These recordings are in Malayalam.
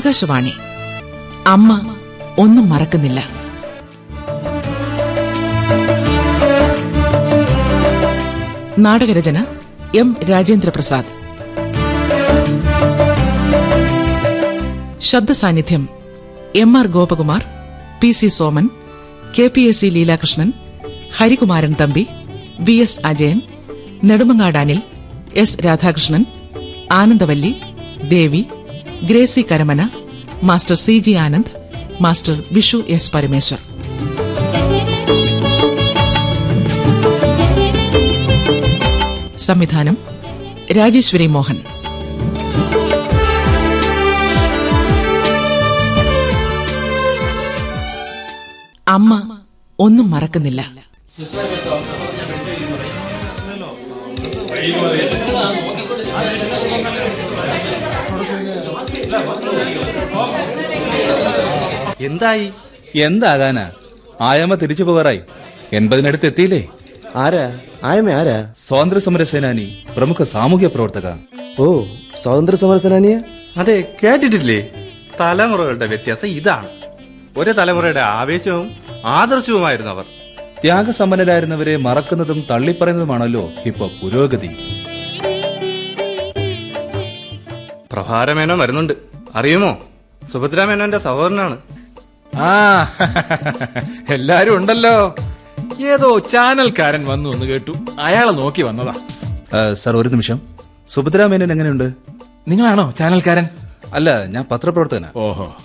ആകാശവാണി. അമ്മ ഒന്നും മറക്കുന്നില്ല. നാടകരചന M Rajendraprasad. ശബ്ദസാന്നിധ്യം M R Gopakumar P C Soman K P S C Leelakrishnan Harikumaran Thampi V S Ajayan Nedumangad Anil S Radhakrishnan Anandavalli Devi Gracy Karamana master C G Anand master Vishu S Parameshwar. സംവിധാനം രാജേശ്വരി മോഹൻ. അമ്മ ഒന്നും മറക്കുന്നില്ല. എന്തായി? എന്താകാനാ? ആയമ്മ തിരിച്ചു പോകാറായി. എൺപതിനടുത്ത് എത്തിയില്ലേ? ആരാ? ആയമേ ആരാ? സ്വാതന്ത്ര്യ സമര സേനാനി പ്രമുഖ സാമൂഹ്യ പ്രവർത്തക. ഓ സ്വാതന്ത്ര്യ സമര സേനാനിയ അതെ കേട്ടിട്ടില്ലേ? തലമുറകളുടെ വ്യത്യാസം ഇതാണ്. ഒരു തലമുറയുടെ ആവേശവും ആദർശവുമായിരുന്നു അവർ. ത്യാഗസമ്പന്നരായിരുന്നവരെ മറക്കുന്നതും തള്ളിപ്പറയുന്നതുമാണല്ലോ ഇപ്പൊ പുരോഗതി. പ്രഭാരമേനോ വരുന്നുണ്ട്. അറിയുമോ? സുഭദ്രാമേനോന്റെ സഹോദരനാണ്. ആ എല്ലാരും ഉണ്ടല്ലോ. ഏതോ ചാനൽക്കാരൻ വന്നു എന്ന് കേട്ടു. അയാളെ നോക്കി വന്നതാ. സാർ ഒരു നിമിഷം. സുഭദ്രാ മേനോൻ എങ്ങനെയുണ്ട്? നിങ്ങളാണോ ചാനൽക്കാരൻ? അല്ല ഞാൻ പത്രപ്രവർത്തകനാ. ഓഹോ.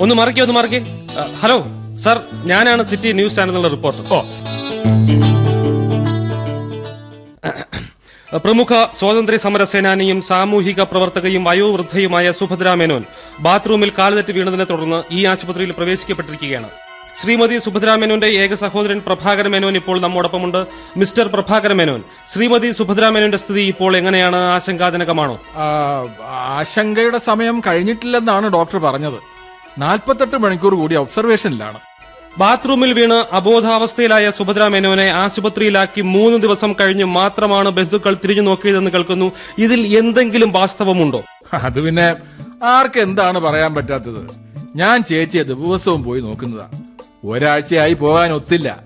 ഒന്ന് മറക്കേ ഒന്ന് മറക്കേ. ഹലോ സാർ ഞാനാണ് സിറ്റി ന്യൂസ് ചാനലിലെ റിപ്പോർട്ടർ. ഓ. പ്രമുഖ സ്വാതന്ത്ര്യ സമര സേനാനിയും സാമൂഹിക പ്രവർത്തകയും വയോവൃദ്ധയുമായ സുഭദ്ര മേനോൻ ബാത്റൂമിൽ കാലുതെറ്റി വീണതിനെ തുടർന്ന് ഈ ആശുപത്രിയിൽ പ്രവേശിക്കപ്പെട്ടിരിക്കുകയാണ്. ശ്രീമതി സുഭദ്ര മേനോന്റെ ഏക സഹോദരൻ പ്രഭാകര മേനോൻ ഇപ്പോൾ നമ്മോടൊപ്പമുണ്ട്. മിസ്റ്റർ പ്രഭാകര മേനോൻ ശ്രീമതി സുഭദ്ര മേനോന്റെ സ്ഥിതി ഇപ്പോൾ എങ്ങനെയാണ്? ആശങ്കാജനകമാണോ? ആശങ്കയുടെ സമയം കഴിഞ്ഞിട്ടില്ലെന്നാണ് ഡോക്ടർ പറഞ്ഞത്. നാൽപ്പത്തെട്ട് മണിക്കൂർ കൂടി ഒബ്സർവേഷനിലാണ്. ബാത്റൂമിൽ വീണ് അബോധാവസ്ഥയിലായ സുഭദ്ര മേനോനെ ആശുപത്രിയിലാക്കി മൂന്ന് ദിവസം കഴിഞ്ഞ് മാത്രമാണ് ബന്ധുക്കൾ തിരിഞ്ഞു നോക്കിയതെന്ന് കേൾക്കുന്നു. ഇതിൽ എന്തെങ്കിലും വാസ്തവമുണ്ടോ? അത് പിന്നെ ആർക്ക് എന്താണ് പറയാൻ പറ്റാത്തത്? ഞാൻ ചേച്ചിയെ ദിവസവും പോയി നോക്കുന്നതാ. ഒരാഴ്ചയായി പോകാൻ ഒത്തില്ല.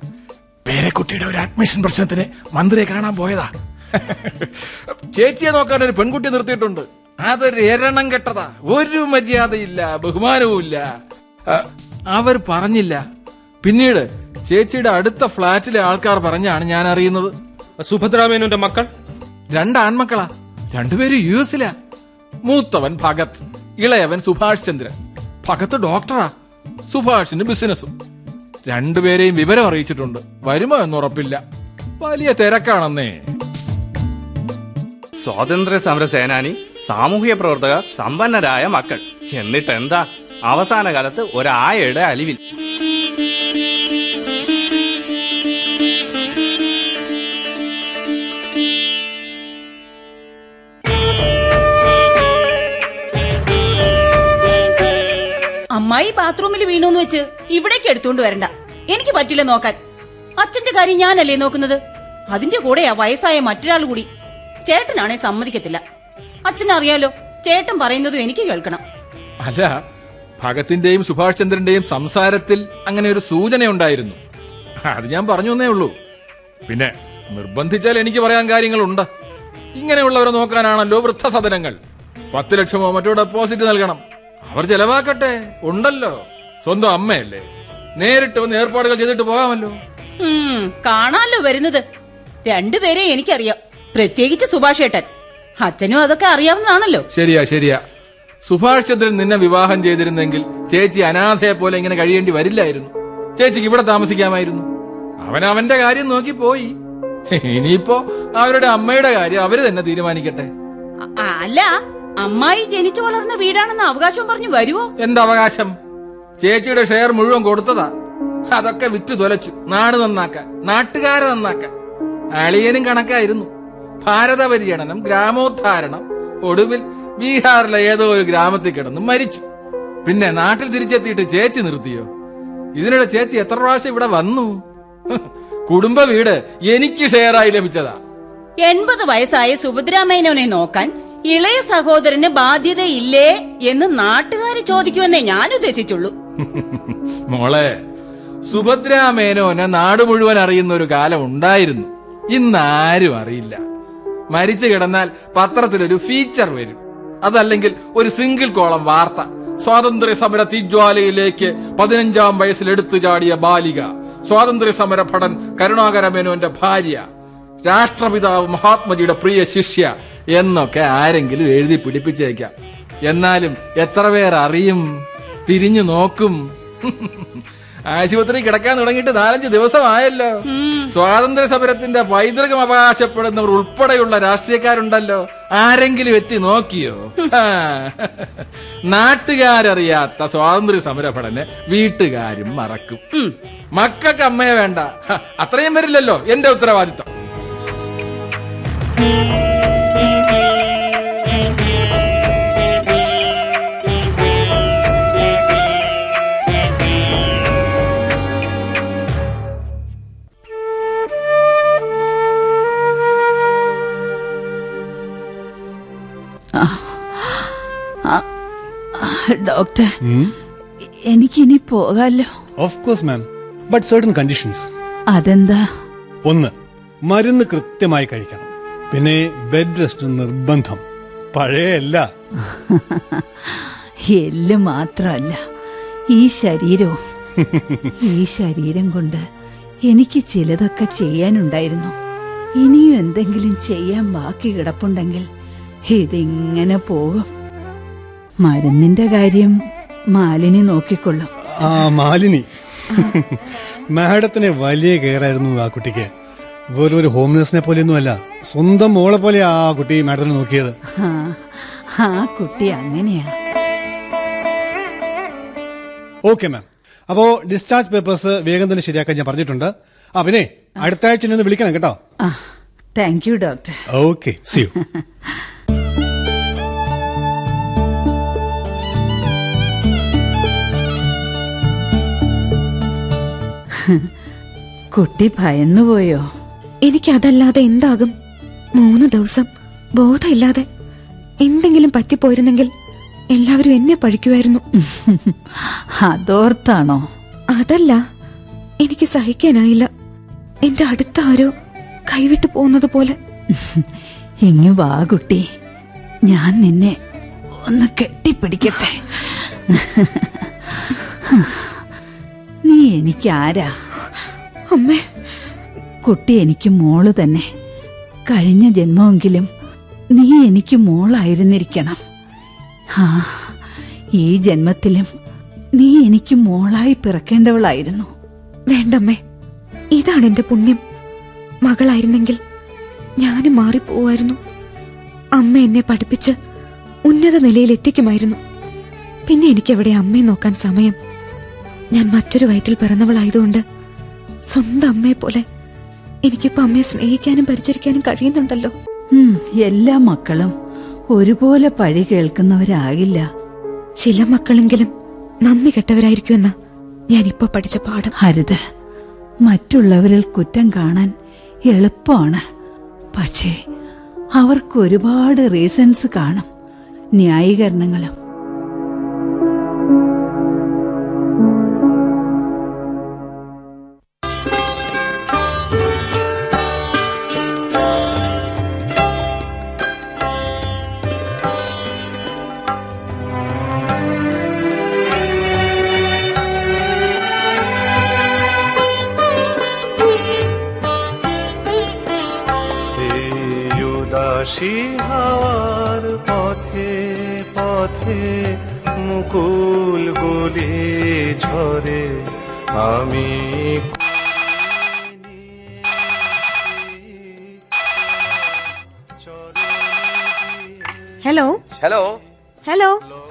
പേരക്കുട്ടിയുടെ ഒരു അഡ്മിഷൻ പ്രശ്നത്തിന് മന്ത്രിയെ കാണാൻ പോയതാ. ചേച്ചിയെ നോക്കാൻ ഒരു പെൺകുട്ടി നിർത്തിയിട്ടുണ്ട്. അതൊരു എരണം കെട്ടതാ. ഒരു മര്യാദയില്ല ബഹുമാനവും ഇല്ല അവർ പറഞ്ഞില്ല. പിന്നീട് ചേച്ചിയുടെ അടുത്ത ഫ്ളാറ്റിലെ ആൾക്കാർ പറഞ്ഞാണ് ഞാൻ അറിയുന്നത്. സുഭദ്രാമേനുന്റെ മക്കൾ? രണ്ട് ആൺമക്കളാ. രണ്ടുപേരും യു എസിലാ. മൂത്തവൻ ഭഗത് ഇളയവൻ സുഭാഷ് ചന്ദ്രൻ. ഭഗത്ത് ഡോക്ടറാ. സുഭാഷിന് ബിസിനസ്സും. രണ്ടുപേരെയും വിവരം അറിയിച്ചിട്ടുണ്ട്. വരുമോ എന്ന് ഉറപ്പില്ല. വലിയ തിരക്കാണെന്നേ. സ്വാതന്ത്ര്യ സമര സേനാനി സാമൂഹ്യ പ്രവർത്തക സമ്പന്നരായ മക്കൾ. എന്നിട്ട് എന്താ അവസാന കാലത്ത് ഒരായയുടെ അലിവിൽ. അമ്മായി ബാത്റൂമിൽ വീണുന്ന് വെച്ച് ഇവിടേക്ക് എടുത്തുകൊണ്ട് വരണ്ട. എനിക്ക് പറ്റില്ല നോക്കാൻ. അച്ഛന്റെ കാര്യം ഞാനല്ലേ നോക്കുന്നത്? അതിന്റെ കൂടെയാ വയസ്സായ മറ്റൊരാൾ കൂടി. ചേട്ടനാണെ സമ്മതിക്കത്തില്ല. അച്ഛനറിയാലോ ചേട്ടൻ പറയുന്നതും എനിക്ക് കേൾക്കണം. അല്ല ഭഗത്തിന്റെയും സുഭാഷ് ചന്ദ്രന്റെയും സംസാരത്തിൽ അങ്ങനെ ഒരു സൂചന ഉണ്ടായിരുന്നു അത് ഞാൻ പറഞ്ഞു എന്നേ ഉള്ളൂ. പിന്നെ നിർബന്ധിച്ചാൽ എനിക്ക് പറയാൻ കാര്യങ്ങളുണ്ട്. ഇങ്ങനെയുള്ളവരെ നോക്കാനാണല്ലോ വൃദ്ധസദനങ്ങൾ. പത്ത് ലക്ഷമോ മറ്റോ ഡെപ്പോസിറ്റ് നൽകണം. അവർ ചെലവാക്കട്ടെ. ഉണ്ടല്ലോ. സ്വന്തം അമ്മയല്ലേ. നേരിട്ട് വന്ന് ഏർപ്പാടുകൾ ചെയ്തിട്ട് പോകാമല്ലോ. കാണാല്ലോ കാണാലോ വരുന്നത്. രണ്ടുപേരെ എനിക്കറിയാം. പ്രത്യേകിച്ച് സുഭാഷ് ഏട്ടൻ. അച്ഛനും അതൊക്കെ അറിയാവുന്നതാണല്ലോ. ശരിയാ ശരിയാ. സുഭാഷ് ചന്ദ്രൻ നിന്നെ വിവാഹം ചെയ്തിരുന്നെങ്കിൽ ചേച്ചി അനാഥയെ പോലെ ഇങ്ങനെ കഴിയേണ്ടി വരില്ലായിരുന്നു. ചേച്ചിക്ക് ഇവിടെ താമസിക്കാമായിരുന്നു. അവൻ അവന്റെ കാര്യം നോക്കി പോയി. ഇനിയിപ്പോ അവരുടെ അമ്മയുടെ കാര്യം അവർ തന്നെ തീരുമാനിക്കട്ടെ. അല്ല അമ്മായി ജനിച്ചു വളർന്ന വീടാണെന്ന് അവകാശം പറഞ്ഞു വരുവോ? എന്താ അവകാശം? ചേച്ചിയുടെ ഷെയർ മുഴുവൻ കൊടുത്തതാ. അതൊക്കെ വിറ്റ് തൊലച്ചു. നാട് നന്നാക്കാൻ നാട്ടുകാരെ നന്നാക്കാൻ. അളിയനും കണക്കായിരുന്നു. ഭാരത പര്യടനം ഗ്രാമോദ്ധാരണം ഒടുവിൽ ബീഹാറിലെ ഏതോ ഒരു ഗ്രാമത്തിൽ കിടന്ന് മരിച്ചു. പിന്നെ നാട്ടിൽ തിരിച്ചെത്തിയിട്ട് ചേച്ചി നിർത്തിയോ? ഇതിനിടെ ചേച്ചി എത്ര പ്രാവശ്യം ഇവിടെ വന്നു? കുടുംബ വീട് എനിക്ക് ഷെയറായി ലഭിച്ചതാ. എൺപത് വയസ്സായ സുഭദ്രാമേനോനെ നോക്കാൻ ഇളയ സഹോദരന് ബാധ്യതയില്ലേ എന്ന് നാട്ടുകാർ ചോദിക്കുമെന്നേ ഞാൻ ഉദ്ദേശിച്ചുള്ളൂ. മോളെ സുഭദ്രാ മേനോനെ നാട് മുഴുവൻ അറിയുന്ന ഒരു കാലം ഉണ്ടായിരുന്നു. ഇന്നാരും അറിയില്ല. മരിച്ചു കിടന്നാൽ പത്രത്തിലൊരു ഫീച്ചർ വരും. അതല്ലെങ്കിൽ ഒരു സിംഗിൾ കോളം വാർത്ത. സ്വാതന്ത്ര്യ സമര തീജ്വാലയിലേക്ക് പതിനഞ്ചാം വയസ്സിൽ എടുത്തു ചാടിയ ബാലിക. സ്വാതന്ത്ര്യ സമര ഭടൻ കരുണാകര മേനോന്റെ ഭാര്യ. രാഷ്ട്രപിതാവ് മഹാത്മജിയുടെ പ്രിയ ശിഷ്യ. എന്നൊക്കെ ആരെങ്കിലും എഴുതി പിടിപ്പിച്ചേക്കാം. എന്നാലും എത്ര പേർ അറിയും? തിരിഞ്ഞു നോക്കും. ആശുപത്രി കിടക്കാൻ തുടങ്ങിയിട്ട് നാലഞ്ച് ദിവസമായല്ലോ. സ്വാതന്ത്ര്യ സമരത്തിന്റെ പൈതൃകം അവകാശപ്പെടുന്നവർ ഉൾപ്പെടെയുള്ള രാഷ്ട്രീയക്കാരുണ്ടല്ലോ. ആരെങ്കിലും എത്തി നോക്കിയോ? നാട്ടുകാരറിയാത്ത സ്വാതന്ത്ര്യ സമര ഭടനെ വീട്ടുകാരും മറക്കും. മക്കൾക്ക് അമ്മയെ വേണ്ട. അത്രയും വരില്ലല്ലോ എന്റെ ഉത്തരവാദിത്തം ഡോക്ടർ എനിക്കിനി പോകാലോ. Of course ma'am but certain conditions അതെന്താ? ഒന്ന് മരുന്ന് കൃത്യമായി കഴിക്കണം. പിന്നെ ബെഡ് റെസ്റ്റ് നിർബന്ധം. പഴയല്ല എല്ല് മാത്രല്ല ഈ ശരീരവും. ഈ ശരീരം കൊണ്ട് എനിക്ക് ചിലതൊക്കെ ചെയ്യാനുണ്ടായിരുന്നു. ഇനിയും എന്തെങ്കിലും ചെയ്യാൻ ബാക്കി കിടപ്പുണ്ടെങ്കിൽ ഇതിങ്ങനെ പോകും. മരുന്നിന്റെ കാര്യം മാലിനി നോക്കിക്കൊള്ളും. ആ മാലിനി. മാഡത്തിനെ വലിയ കെയറായിരുന്നു ആ കുട്ടിക്ക്. വെറും ഒരു ഹോം നഴ്സിനെ പോലെയൊന്നുമല്ല സ്വന്തം മോളെ പോലെ ആ കുട്ടി മാഡത്തിനെ നോക്കിയത്. ആ, കുട്ടി അങ്ങനെയാ. ഓക്കെ മാം അപ്പോ ഡിസ്ചാർജ് പേപ്പേഴ്സ് വേഗം തന്നെ ശരിയാക്കാൻ ഞാൻ പറഞ്ഞിട്ടുണ്ട്. ആ പിന്നെ അടുത്ത ആഴ്ച ഒന്ന് വിളിക്കണം കേട്ടോ. Thank you doctor okay see you കുട്ടി ഭയന്നുപോയോ? എനിക്കതല്ലാതെ എന്താകും? മൂന്ന് ദിവസം ബോധമില്ലാതെ എന്തെങ്കിലും പറ്റിപ്പോയിരുന്നെങ്കിൽ എല്ലാവരും എന്നെ പഴിക്കുമായിരുന്നു അതോർത്താണോ? അതല്ല എനിക്ക് സഹിക്കാനായില്ല. എന്റെ അടുത്ത ആരോ കൈവിട്ട് പോകുന്നത് പോലെ. ഇങ്ങു വാ കുട്ടി. ഞാൻ നിന്നെ ഒന്ന് കെട്ടിപ്പിടിക്കട്ടെ. നീ എനിക്ക് ആരാ അമ്മേ. കുട്ടി എനിക്ക് മോൾ തന്നെ. കഴിഞ്ഞ ജന്മമെങ്കിലും നീ എനിക്ക് മോളായിരുന്നിരിക്കണം. ആ ഈ ജന്മത്തിലും നീ എനിക്ക് മോളായി പിറക്കേണ്ടവളായിരുന്നു. വേണ്ടമ്മേ. ഇതാണ് എന്റെ പുണ്യം. മകളായിരുന്നെങ്കിൽ ഞാനും മാറിപ്പോവായിരുന്നു. അമ്മ എന്നെ പഠിപ്പിച്ച് ഉന്നത നിലയിൽ എത്തിക്കുമായിരുന്നു പിന്നെ എനിക്കെവിടെ അമ്മയെ നോക്കാൻ സമയം? ഞാൻ മറ്റൊരു വയറ്റിൽ പിറന്നവളായതുകൊണ്ട് സ്വന്തം അമ്മയെ പോലെ എനിക്കിപ്പോ അമ്മയെ സ്നേഹിക്കാനും പരിചരിക്കാനും കഴിയുന്നുണ്ടല്ലോ. എല്ലാ മക്കളും ഒരുപോലെ പഴി കേൾക്കുന്നവരാകില്ല. ചില മക്കളെങ്കിലും നന്ദി കെട്ടവരായിരിക്കുമെന്ന് ഞാനിപ്പോ പഠിച്ച പാഠം. ഹരിത മറ്റുള്ളവരിൽ കുറ്റം കാണാൻ എളുപ്പമാണ്. പക്ഷേ അവർക്ക് ഒരുപാട് റീസൺസ് കാണും ന്യായീകരണങ്ങളും.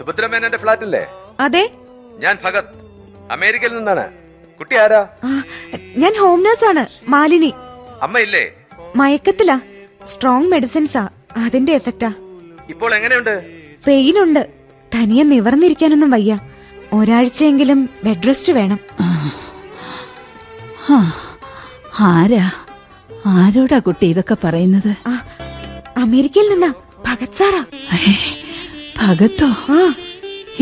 ഹലോ സുഭദ്രമേനന്റെ ഫ്ലാറ്റ് അല്ലേ അതെ. ഞാൻ ഭഗത്. അമേരിക്കയിൽ നിന്നാണ്. കുട്ടി ആരാ? ഞാൻ ഹോം നഴ്സാണ് മാലിനി. അമ്മ ഇല്ലേ മയക്കത്തിലാ സ്ട്രോങ് മെഡിസിൻസാ അതിന്റെ എഫക്റ്റാ ഇപ്പോൾ എങ്ങനെയുണ്ട്? പെയിൻ ഉണ്ട് തനിയെ നിവർന്നിരിക്കാനൊന്നും വയ്യ. ഒരാഴ്ചയെങ്കിലും ബെഡ് റെസ്റ്റ് വേണം. ആ, ആരാ? ആരോടാ കുട്ടി ഇതൊക്കെ പറയുന്നത്? അമേരിക്കയിൽ നിന്നാ ഭഗത് സാറാ. ഭഗത്തോ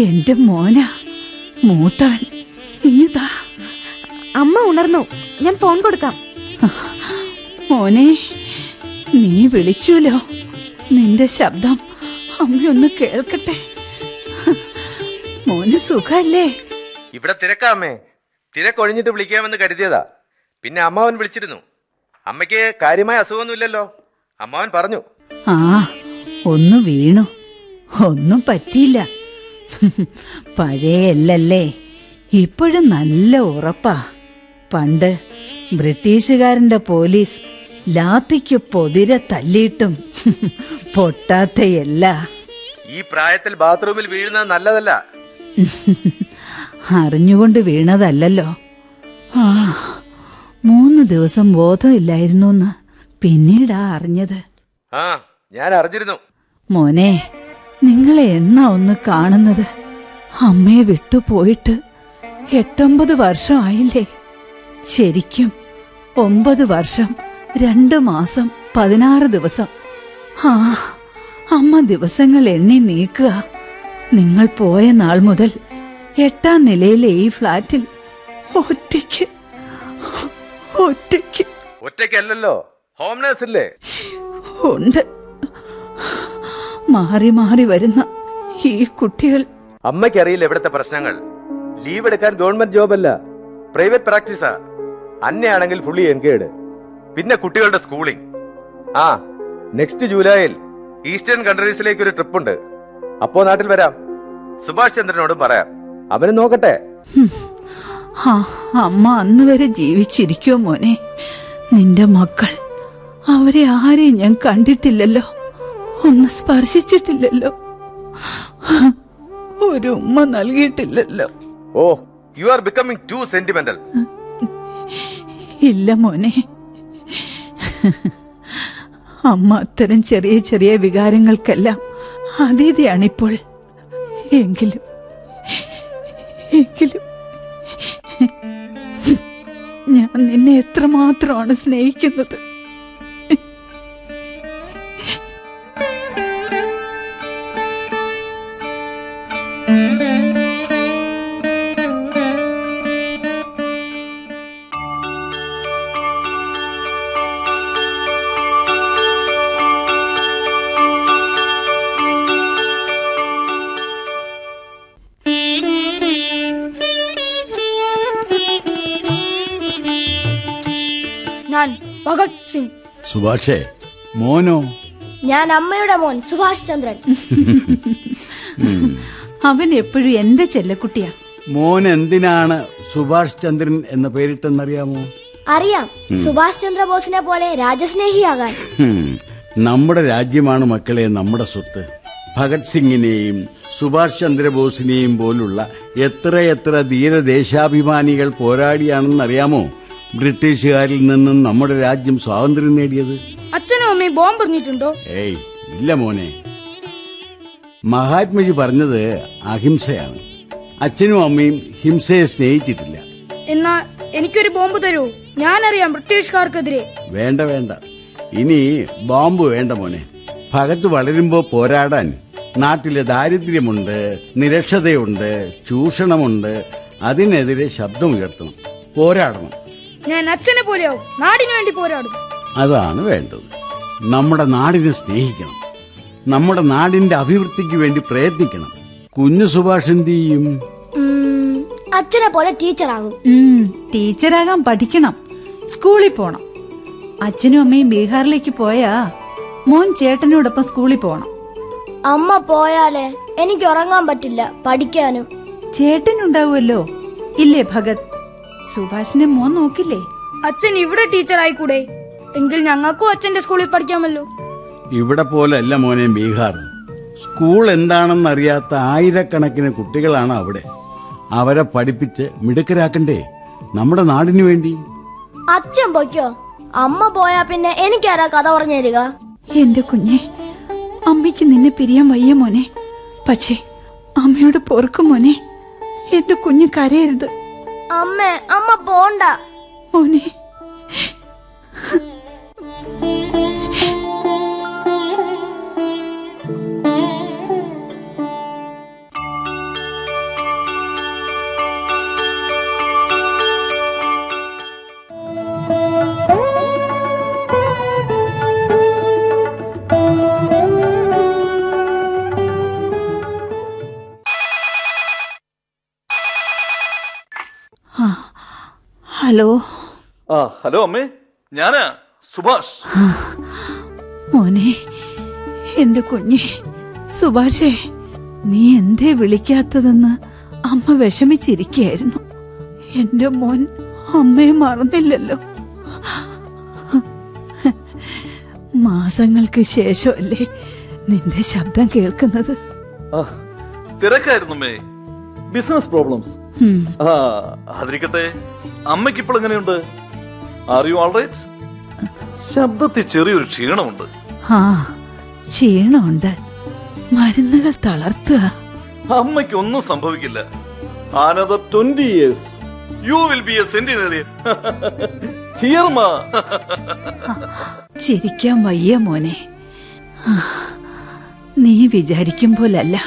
എന്റെ മോനാ. മൂത്തവൻ. ഇനിതാ അമ്മ ഉണർന്നു. ഞാൻ ഫോൺ കൊടുക്കാം. മോനെ നീ വിളിച്ചുല്ലോ നിന്റെ ശബ്ദം അമ്മയൊന്ന് കേൾക്കട്ടെ. മോന് സുഖല്ലേ? ഇവിടെ തിരക്കാമേ തിരക്കൊഴിഞ്ഞിട്ട് വിളിക്കാമെന്ന് കരുതിയതാ. പിന്നെ അമ്മാവൻ വിളിച്ചിരുന്നു. അമ്മയ്ക്ക് കാര്യമായ അസുഖമൊന്നുമില്ലല്ലോ. അമ്മാവൻ പറഞ്ഞു. ആ ഒന്ന് വീണു. ഒന്നും പറ്റിയില്ല. പഴയല്ലല്ലേ? ഇപ്പോഴും നല്ല ഉറപ്പാ. പണ്ട് ബ്രിട്ടീഷുകാരന്റെ പോലീസ് ലാത്തിക്ക് പൊതിരെ തല്ലിയിട്ടും പൊട്ടാത്തയല്ല. ഈ പ്രായത്തിൽ ബാത്റൂമിൽ വീഴുന്നത് നല്ലതല്ല. അറിഞ്ഞുകൊണ്ട് വീണതല്ലല്ലോ. ആ മൂന്ന് ദിവസം ബോധമില്ലായിരുന്നു പിന്നീടാ അറിഞ്ഞത്. ആ ഞാൻ അറിഞ്ഞിരുന്നു. മോനെ നിങ്ങളെ എന്നാ ഒന്ന് കാണുന്നത്? അമ്മയെ വിട്ടുപോയിട്ട് എട്ടൊമ്പത് വർഷം ആയില്ലേ ശരിക്കും ഒമ്പത് വർഷം രണ്ട് മാസം പതിനാറ് ദിവസം. ആ അമ്മ ദിവസങ്ങൾ എണ്ണി നീക്കുക. നിങ്ങൾ പോയ നാൾ മുതൽ എട്ടാം നിലയിലെ ഈ ഫ്ലാറ്റിൽ ഒറ്റയ്ക്ക് ഒറ്റയ്ക്ക്. ഒറ്റയ്ക്കല്ലല്ലോ. ഹോം നേഴ്സ് ഇല്ലേ? ഉണ്ട്. മാറി മാറി വരുന്ന ഈ കുട്ടികൾ. അമ്മയ്ക്കറിയില്ല ഇവിടുത്തെ പ്രശ്നങ്ങൾ. ലീവ് എടുക്കാൻ ഗവൺമെന്റ് ജോബ് അല്ല പ്രൈവറ്റ് പ്രാക്ടീസാ അന്നയാണെങ്കിൽ ഫുള്ളി എൻഗേഡ് പിന്നെ കുട്ടികളുടെ സ്കൂളിംഗ് ആ നെക്സ്റ്റ് ജൂലൈയിൽ ഈസ്റ്റേൺ കൺട്രീസിലേക്ക് ഒരു ട്രിപ്പ് ഉണ്ട്. അപ്പോ നാട്ടിൽ വരാം. സുഭാഷ് ചന്ദ്രനോടും പറയാം. അവന് നോക്കട്ടെ. അമ്മ അന്ന് വരെ ജീവിച്ചിരിക്കോ മോനെ? നിന്റെ മക്കൾ അവരെ ആരെയും ഞാൻ കണ്ടിട്ടില്ലല്ലോ. ഒന്ന് സ്പർശിച്ചിട്ടില്ലല്ലോ. ഒരു ഉമ്മ നൽകിയിട്ടില്ലല്ലോ. ഓ you are becoming too sentimental ഇല്ല മോനെ. അമ്മ അത്തരം ചെറിയ ചെറിയ വികാരങ്ങൾക്കെല്ലാം അതീതിയാണിപ്പോൾ. എങ്കിലും എങ്കിലും ഞാൻ നിന്നെ എത്രമാത്രമാണ് സ്നേഹിക്കുന്നത്. സുഭാഷേ മോനോ? ഞാൻ അമ്മയുടെ മോൻ സുഭാഷ് ചന്ദ്രൻ. അവൻ എപ്പോഴും എന്റെ ചെല്ലക്കുട്ടിയാ. മോൻ എന്തിനാണ് സുഭാഷ് ചന്ദ്രൻ എന്ന പേരിട്ടെന്നറിയാമോ? അറിയാം. സുഭാഷ് ചന്ദ്രബോസിനെ പോലെ രാജസ്നേഹിയാകാൻ. നമ്മുടെ രാജ്യമാണ് മക്കളെ നമ്മുടെ സ്വത്ത്. ഭഗത് സിംഗിനെയും സുഭാഷ് ചന്ദ്രബോസിനെയും പോലുള്ള എത്ര എത്ര ധീരദേശാഭിമാനികൾ പോരാടിയാണെന്നറിയാമോ? ബ്രിട്ടീഷുകാരിൽ നിന്നും നമ്മുടെ രാജ്യം സ്വാതന്ത്ര്യം നേടിയത്? അച്ഛനും അമ്മയും ബോംബ് എറിഞ്ഞിട്ടുണ്ടോ? ഏയ് ഇല്ല മോനെ. മഹാത്മജി പറഞ്ഞത് അഹിംസയാണ്. അച്ഛനും അമ്മയും ഹിംസയെ സ്നേഹിച്ചിട്ടില്ല. എന്നാ എനിക്കൊരു ബോംബ് തരൂ. ഞാനറിയാം ബ്രിട്ടീഷുകാർക്കെതിരെ. വേണ്ട വേണ്ട. ഇനി ബോംബ് വേണ്ട മോനെ. ഭഗത്ത് വളരുമ്പോ പോരാടാൻ. നാട്ടിലെ ദാരിദ്ര്യമുണ്ട് നിരക്ഷതയുണ്ട് ചൂഷണമുണ്ട്. അതിനെതിരെ ശബ്ദമുയർത്തണം. പോരാടണം. ഞാൻ അച്ഛനെ പോലെയാവും. നാടിനു വേണ്ടി പോരാടും. അതാണ് വേണ്ടത്. നമ്മുടെ നാടിനെ സ്നേഹിക്കണം. നമ്മുടെ നാടിന്റെ അഭിവൃദ്ധിക്ക് വേണ്ടി പ്രയത്നിക്കണം. കുഞ്ഞു സുഭാഷ് എന്ത് ചെയ്യും? അച്ഛനെ പോലെ ടീച്ചറാകും. ടീച്ചറാകാൻ പഠിക്കണം. സ്കൂളിൽ പോണം. അച്ഛനും അമ്മയും ബീഹാറിലേക്ക് പോയാ മോൻ ചേട്ടനോടൊപ്പം സ്കൂളിൽ പോണം. അമ്മ പോയാലേ എനിക്ക് ഉറങ്ങാൻ പറ്റില്ല പഠിക്കാനും. ചേട്ടനുണ്ടാവുമല്ലോ. ഇല്ലേ ഭഗത്? സുഭാഷിനെ മോൻ നോക്കില്ലേ? അച്ഛൻ ഇവിടെ ടീച്ചർ ആയിക്കൂടെ എങ്കിൽ ഞങ്ങൾക്കും അച്ഛന്റെ സ്കൂളിൽ പഠിക്കാമല്ലോ. ഇവിടെ പോലെ അല്ല മോനെ ബീഹാർ. സ്കൂൾ എന്താണെന്ന് അറിയാത്ത ആയിരക്കണക്കിന് കുട്ടികളാണ് അവിടെ. അവരെ പഠിപ്പിച്ച് മിടുക്കരാക്കണ്ടേ? നമ്മുടെ നാടിനു വേണ്ടി. അച്ഛൻ പൊയ്ക്കോ. അമ്മ പോയാ പിന്നെ എനിക്കാരാ കഥ പറഞ്ഞു തരിക. എന്റെ കുഞ്ഞെ അമ്മയ്ക്ക് നിന്നെ പിരിയാൻ വയ്യ മോനെ. പക്ഷേ അമ്മയോട് പൊറുക്കും മോനെ. എന്റെ കുഞ്ഞ് കരയരുത്. അമ്മ അമ്മ പോണ്ട. മോനെ. ഹലോ. ആ ഹലോ അമ്മേ. ഞാനാ? സുഭാഷ്. മോനെ എന്റെ കുഞ്ഞെ സുഭാഷേ നീ എന്തേ വിളിക്കാത്തതെന്ന് അമ്മ വിഷമിച്ചിരിക്കുകയായിരുന്നു. എന്റെ മോൻ അമ്മയെ മറന്നില്ലല്ലോ. മാസങ്ങൾക്ക് ശേഷമല്ലേ നിന്റെ ശബ്ദം കേൾക്കുന്നത്. തിരക്കായിരുന്നു ബിസിനസ് പ്രോബ്ലംസ്. ആ അതിരിക്കട്ടെ. അമ്മയ്ക്ക് ഇപ്പോൾ എങ്ങനെയുണ്ട് ആർ യു ഓൾ ശബ്ദത്തിൽ ചെറിയൊരു ക്ഷീണമുണ്ട്. ആ ക്ഷീണമുണ്ട്. മരുന്നുകൾ തളർത്തുക. അമ്മയ്ക്ക് ഒന്നും സംഭവിക്കില്ല another twenty years you will be a centenary ചിയർമാ ചിരിക്കാൻ വയ്യ മോനെ. നീ വിചാരിക്കും പോലല്ല.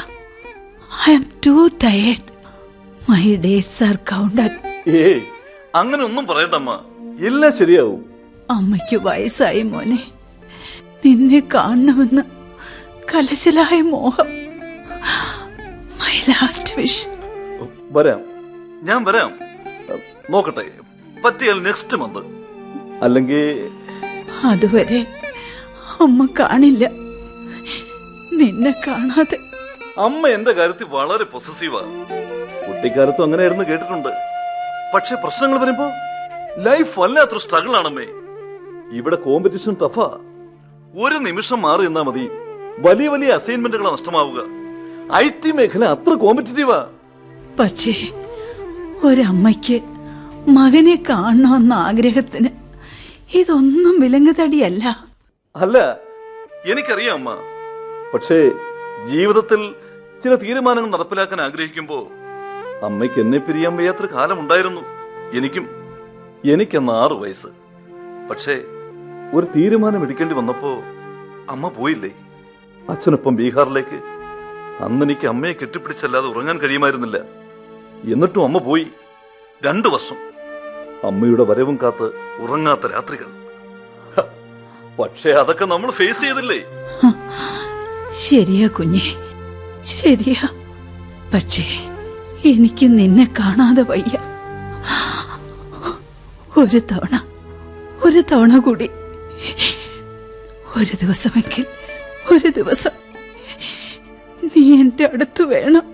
I am too tired my dates are counted ഏയ് അങ്ങനെ ഒന്നും പറയട്ടമ്മ. എല്ലാം ശരിയാവും. അമ്മയ്ക്ക് വയസ്സായി മോനെ. നിന്നെ കാണണമെന്ന് കലശലായ മോഹം. മൈ ലാസ്റ്റ് വിഷ് വരാം. ഞാൻ വരാം. നോക്കട്ടെ പറ്റിയാൽ നെക്സ്റ്റ് മന്ത് അല്ലെങ്കിൽ അതുവരെ അമ്മ കാണില്ല. നിന്നെ കാണാതെ. അമ്മ എന്റെ കാര്യത്തിൽ വളരെ പൊസസീവാ കുട്ടിക്കാലത്തും അങ്ങനെയായിരുന്നു കേട്ടിട്ടുണ്ട്. പക്ഷെ പ്രശ്നങ്ങൾ വരുമ്പോ ലൈഫ് വല്ലാത്തൊരു സ്ട്രഗിൾ ആണമ്മേ ഇവിടെ കോമ്പറ്റീഷൻ ടഫാ ഒരു നിമിഷം മാറി നിന്നാ മതി. വലിയ വലിയ അസൈൻമെന്റുകൾ നഷ്ടമാവുക. ഐ ടി മേഖല അത്ര കോമ്പറ്റീറ്റീവാ പക്ഷേ ഒരമ്മയ്ക്ക് മകനെ കാണണമെന്ന ആഗ്രഹത്തിന് ഇതൊന്നും വിലങ്ങുതടിയല്ല. അല്ല എനിക്കറിയാം അമ്മ. പക്ഷേ ജീവിതത്തിൽ ചില തീരുമാനങ്ങൾ നടപ്പിലാക്കാൻ ആഗ്രഹിക്കുമ്പോ അമ്മയ്ക്ക് എന്നെ പിരിയാൻ വയ്യാത്തൊരു കാലം ഉണ്ടായിരുന്നു എനിക്കും എനിക്കന്ന് ആറു വയസ്സ്. പക്ഷേ ഒരു തീരുമാനം എടുക്കേണ്ടി വന്നപ്പോ അമ്മ പോയില്ലേ? അച്ഛനൊപ്പം ബീഹാറിലേക്ക്. അന്ന് എനിക്ക് അമ്മയെ കെട്ടിപ്പിടിച്ചല്ലാതെ ഉറങ്ങാൻ കഴിയുമായിരുന്നില്ല. എന്നിട്ടും അമ്മ പോയി. രണ്ടു വർഷം. അമ്മയുടെ വരവും കാത്ത് ഉറങ്ങാത്ത രാത്രികൾ. പക്ഷേ അതൊക്കെ നമ്മൾ ഫേസ് ചെയ്തില്ലേ? ശരിയാ കുഞ്ഞേ ശരിയാ. പക്ഷേ എനിക്ക് നിന്നെ കാണാതെ വയ്യ. ഒരു തവണ ഒരു തവണ കൂടി. ഒരു ദിവസമെങ്കിൽ ഒരു ദിവസം നീ എന്റെ അടുത്ത് വേണം.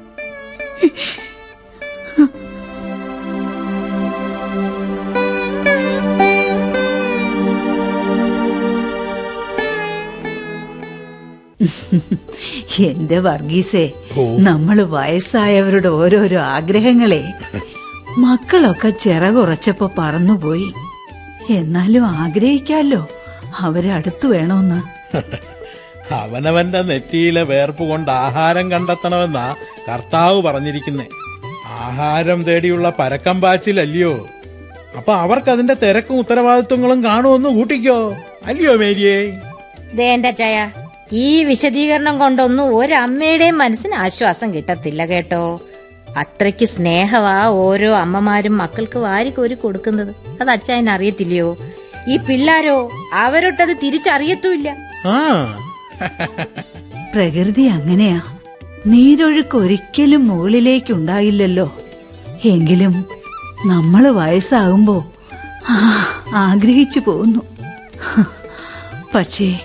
എന്റെ വർഗീസേ നമ്മൾ വയസ്സായവരുടെ ഓരോരോ ആഗ്രഹങ്ങളെ. മക്കളൊക്കെ ചിറകുറച്ചപ്പോ പറന്നുപോയി. എന്നാലും ആഗ്രഹിക്കാലോ അവരെ അടുത്ത് വേണമെന്ന് അവനവന്റെ നെറ്റിയിലെ വേർപ്പ് കൊണ്ട് ആഹാരം കണ്ടെത്തണമെന്നാ കർത്താവ് പറഞ്ഞിരിക്കുന്നേ. ആഹാരം തേടിയുള്ള പരക്കം പാച്ചിലല്ലയോ? അപ്പൊ അവർക്ക് അതിന്റെ തിരക്കും ഉത്തരവാദിത്വങ്ങളും കാണുമെന്ന് കൂട്ടിക്കോ. അല്ലയോ മേരിയേ? ദേ എന്റെ ചായ ഈ വിശദീകരണം കൊണ്ടൊന്നും ഒരമ്മയുടെയും മനസ്സിന് ആശ്വാസം കിട്ടത്തില്ല കേട്ടോ. അത്രയ്ക്ക് സ്നേഹമാ ഓരോ അമ്മമാരും മക്കൾക്ക് വാരിക്കോരി കൊടുക്കുന്നത്. അത് അച്ചായൻ അറിയത്തില്ലയോ? ഈ പിള്ളാരോ അവരൊട്ടത് തിരിച്ചറിയത്തുമില്ല. ആ. പ്രകൃതി അങ്ങനെയാ. നീരൊഴുക്ക് ഒരിക്കലും മുകളിലേക്കുണ്ടായില്ലല്ലോ. എങ്കിലും നമ്മൾ വയസ്സാകുമ്പോ ആ, ആഗ്രഹിച്ചു പോകുന്നു. പക്ഷേ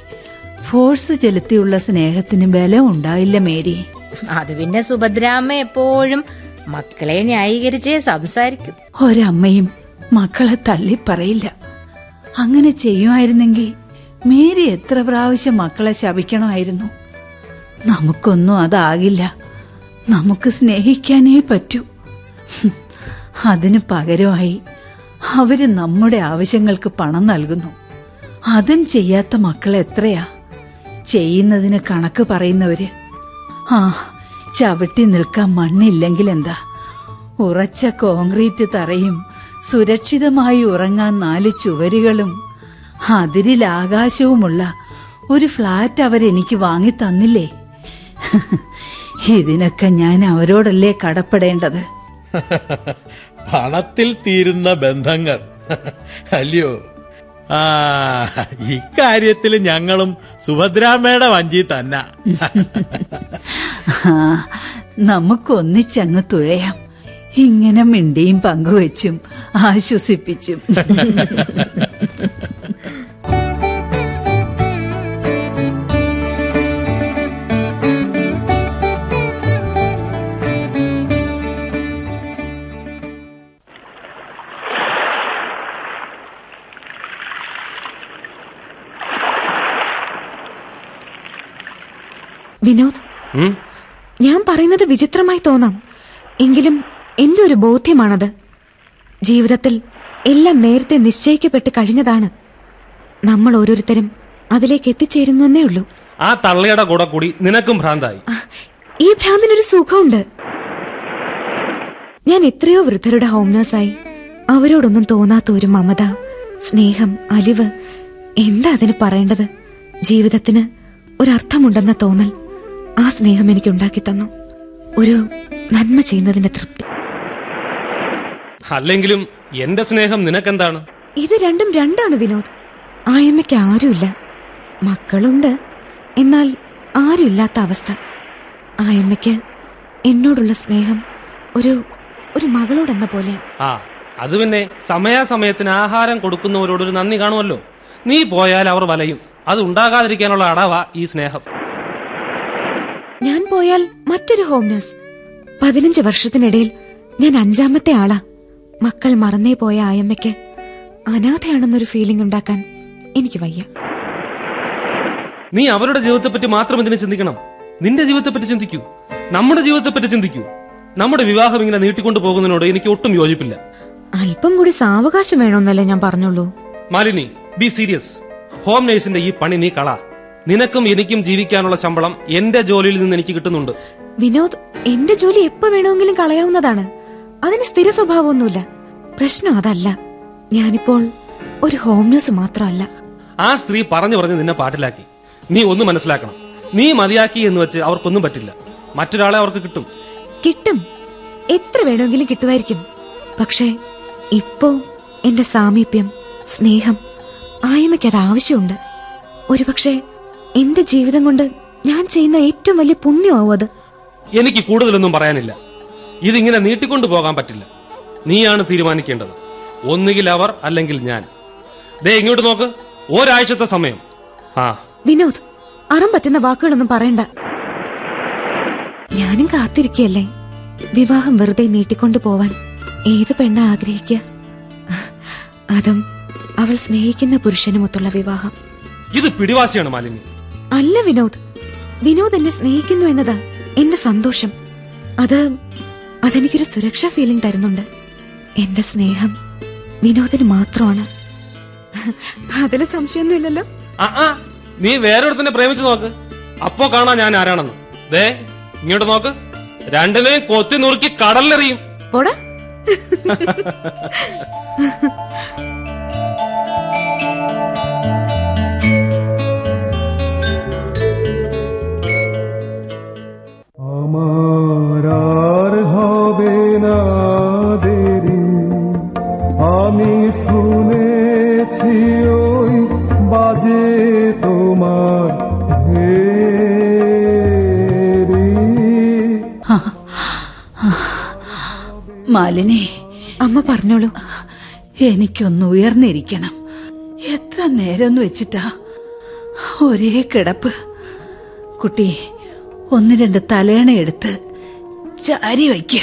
ഫോഴ്സ് ചെലുത്തിയുള്ള സ്നേഹത്തിന് ബലം ഉണ്ടായില്ല മേരി. അത് പിന്നെ സുഭദ്രാമ്മ എപ്പോഴും മക്കളെ ന്യായീകരിച്ചേ സംസാരിക്കും. ഒരമ്മയും മക്കളെ തള്ളി പറയില്ല അങ്ങനെ ചെയ്യുമായിരുന്നെങ്കിൽ മേരി എത്ര പ്രാവശ്യം മക്കളെ ശപിക്കണമായിരുന്നു. നമുക്കൊന്നും അതാകില്ല. നമുക്ക് സ്നേഹിക്കാനേ പറ്റൂ. അതിന് പകരമായി അവർ നമ്മുടെ ആവശ്യങ്ങൾക്ക് പണം നൽകുന്നു. അതും ചെയ്യാത്ത മക്കൾ എത്രയാ? ചെയ്യുന്നതിന് കണക്ക് പറയുന്നവര്. ആ ചവിട്ടി നിൽക്കാൻ മണ്ണില്ലെങ്കിൽ എന്താ? ഉറച്ച കോൺക്രീറ്റ് തറയും സുരക്ഷിതമായി ഉറങ്ങാൻ നാല് ചുവരുകളും അതിരിൽ ആകാശവുമുള്ള ഒരു ഫ്ലാറ്റ് അവരെനിക്ക് വാങ്ങി തന്നില്ലേ ഇതിനൊക്കെ ഞാൻ അവരോടല്ലേ കടപ്പെടേണ്ടത്? പണത്തിൽ തീരുന്ന ബന്ധങ്ങൾ. അല്ലയോ? ആ ഇക്കാര്യത്തിൽ ഞങ്ങളും സുഭദ്രാമ്മയുടെ വഞ്ചി തന്ന. നമുക്കൊന്നിച്ചങ്ങ് തുഴയാം. ഇങ്ങനെ മിണ്ടിയും പങ്കുവെച്ചും ആശ്വസിപ്പിച്ചും. വിനോദ് ഞാൻ പറയുന്നത് വിചിത്രമായി തോന്നാം. എങ്കിലും എന്റെ ഒരു ബോധ്യമാണത്. ജീവിതത്തിൽ എല്ലാം നേരത്തെ നിശ്ചയിക്കപ്പെട്ട് കഴിഞ്ഞതാണ്. നമ്മൾ ഓരോരുത്തരും അതിലേക്ക് എത്തിച്ചേരുന്നു എന്നേ ഉള്ളൂ. ആ തള്ളയുടെ കൂടെ കൂടി നിനക്കും ഭ്രാന്തായി. ഈ ഭ്രാന്തിനൊരു സുഖമുണ്ട്. ഞാൻ എത്രയോ വൃദ്ധരുടെ ഹോം നേഴ്സായി. അവരോടൊന്നും തോന്നാത്ത ഒരു മമത സ്നേഹം അലിവ്. എന്താ അതിന് പറയേണ്ടത്? ജീവിതത്തിന് ഒരർത്ഥമുണ്ടെന്ന തോന്നൽ. ആ സ്നേഹം എനിക്ക് ഉണ്ടാക്കി തന്നു. ഒരു നന്മ ചെയ്യുന്നതിന്റെ തൃപ്തി. അല്ലെങ്കിലും എന്റെ സ്നേഹം നിനക്കെന്താണ്? ഇത് രണ്ടും രണ്ടാണ് വിനോദ്. ആയമ്മയ്ക്ക് ആരുമില്ല. മക്കളുണ്ട്. എന്നാൽ ആരുമില്ലാത്ത അവസ്ഥ. ആയമ്മയ്ക്ക് എന്നോടുള്ള സ്നേഹം ഒരു ഒരു മകളോടെന്ന പോലെയാ. ആ അത് പിന്നെ സമയാസമയത്തിന് ആഹാരം കൊടുക്കുന്നവരോടൊരു നന്ദി കാണുമല്ലോ. നീ പോയാൽ അവർ വലയും. അത് ഉണ്ടാകാതിരിക്കാനുള്ള അടവാ ഈ സ്നേഹം. ഞാൻ പോയാൽ മറ്റൊരു ഹോം നഴ്സ്. പതിനഞ്ച് വർഷത്തിനിടയിൽ ഞാൻ അഞ്ചാമത്തെ ആളാ. മക്കൾ മറന്നേ പോയ ആയമ്മയ്ക്ക് അനാഥയാണെന്നൊരു ഫീലിംഗ് ഉണ്ടാക്കാൻ എനിക്ക് വയ്യ. നീ അവരുടെ ജീവിതത്തെ പറ്റി മാത്രം എന്തിനു ചിന്തിക്കണം? നിന്റെ ജീവിതത്തെ പറ്റി ചിന്തിക്കൂ. നമ്മുടെ ജീവിതത്തെ പറ്റി ചിന്തിക്കൂ. നമ്മുടെ വിവാഹം ഇങ്ങനെ നീട്ടിക്കൊണ്ടു പോകുന്നതിനോട് എനിക്ക് ഒട്ടും യോജിപ്പില്ല. അല്പം കൂടി സാവകാശം വേണമെന്നല്ലേ ഞാൻ പറഞ്ഞുള്ളൂ. മാലിനി ബി സീരിയസ് ഹോം നേഴ്സിന്റെ ഈ പണി നീ കള. നിനക്കും എനിക്കും ജീവിക്കാനുള്ള ശമ്പളം എന്റെ ജോലിയിൽ നിന്ന് എനിക്ക് കിട്ടുന്നുണ്ട്. വിനോദ് എന്റെ ജോലി എപ്പോ വേണമെങ്കിലും കളയാവുന്നതാണ്. അതിന് സ്ഥിര സ്വഭാവമൊന്നുമില്ല. പ്രശ്നം അതല്ല. ഞാനിപ്പോൾ ഒരു ഹോം നേഴ്സ് മാത്രമല്ല. ആ സ്ത്രീ പറഞ്ഞു പറഞ്ഞ് നിന്നെ പാട്ടിലാക്കി. നീ ഒന്ന് മനസ്സിലാക്കണം. നീ മതിയാക്കി എന്ന് വെച്ച് അവർക്കൊന്നും പറ്റില്ല. മറ്റൊരാളെ അവർക്ക് കിട്ടും. കിട്ടും. എത്ര വേണമെങ്കിലും കിട്ടുമായിരിക്കും. പക്ഷേ ഇപ്പോ എന്റെ സാമീപ്യം സ്നേഹം ആയമയ്ക്ക് അത് ആവശ്യമുണ്ട്. ഒരുപക്ഷെ എന്റെ ജീവിതം കൊണ്ട് ഞാൻ ചെയ്യുന്ന ഏറ്റവും വലിയ പുണ്യമാവും അത്. എനിക്ക് കൂടുതലൊന്നും പറയാനില്ല. ഇതിങ്ങനെ നീട്ടിക്കൊണ്ടു പോകാൻ പറ്റില്ല. നീയാണ് തീരുമാനിക്കേണ്ടത്. ഒന്നുകിൽ അവർ അല്ലെങ്കിൽ ഞാൻ. ദേ ഇങ്ങോട്ട് നോക്ക്. ഒരാഴ്ചത്തെ സമയം. ആ. വിനോദ് അറം പറ്റുന്ന വാക്കുകളൊന്നും പറയണ്ട. ഞാനും കാത്തിരിക്കല്ലേ വിവാഹം വെറുതെ നീട്ടിക്കൊണ്ടു പോവാൻ ഏത് പെണ്ണ ആഗ്രഹിക്കുക അതും അവൾ സ്നേഹിക്കുന്ന പുരുഷനുമൊത്തുള്ള വിവാഹം. ഇത് പിടിവാശിയാണ് മാലിന്യ. അല്ല വിനോദ്. വിനോദ് എന്നെ സ്നേഹിക്കുന്നു എന്നതാ എന്റെ സന്തോഷം. അത് അതെനിക്കൊരു സുരക്ഷാ ഫീലിംഗ് തരുന്നുണ്ട്. എന്റെ സ്നേഹം വിനോദിന് മാത്രമാണ്. അതിൽ സംശയമൊന്നുമില്ലല്ലോ നീ വേറൊരുത്തനെ പ്രേമിച്ചു നോക്ക്. അപ്പോ കാണാ ഞാൻ ആരാണെന്ന്. ദേ ഇങ്ങോട്ട് നോക്ക്. രണ്ടിനെയും കൊത്തി നുറുക്കി കടലിലെറിയും. പോടാ. বাজে তোমার ভেরি മാലിനി അമ്മ പറഞ്ഞോളൂ എനിക്കൊന്ന് ഉയർന്നിരിക്കണം എത്ര നേരം എന്ന് വെച്ചിട്ടാ ഒരേ കിടപ്പ് കുട്ടി ഒന്ന് രണ്ട് തലേണ എടുത്ത് ചാരി വയ്ക്ക്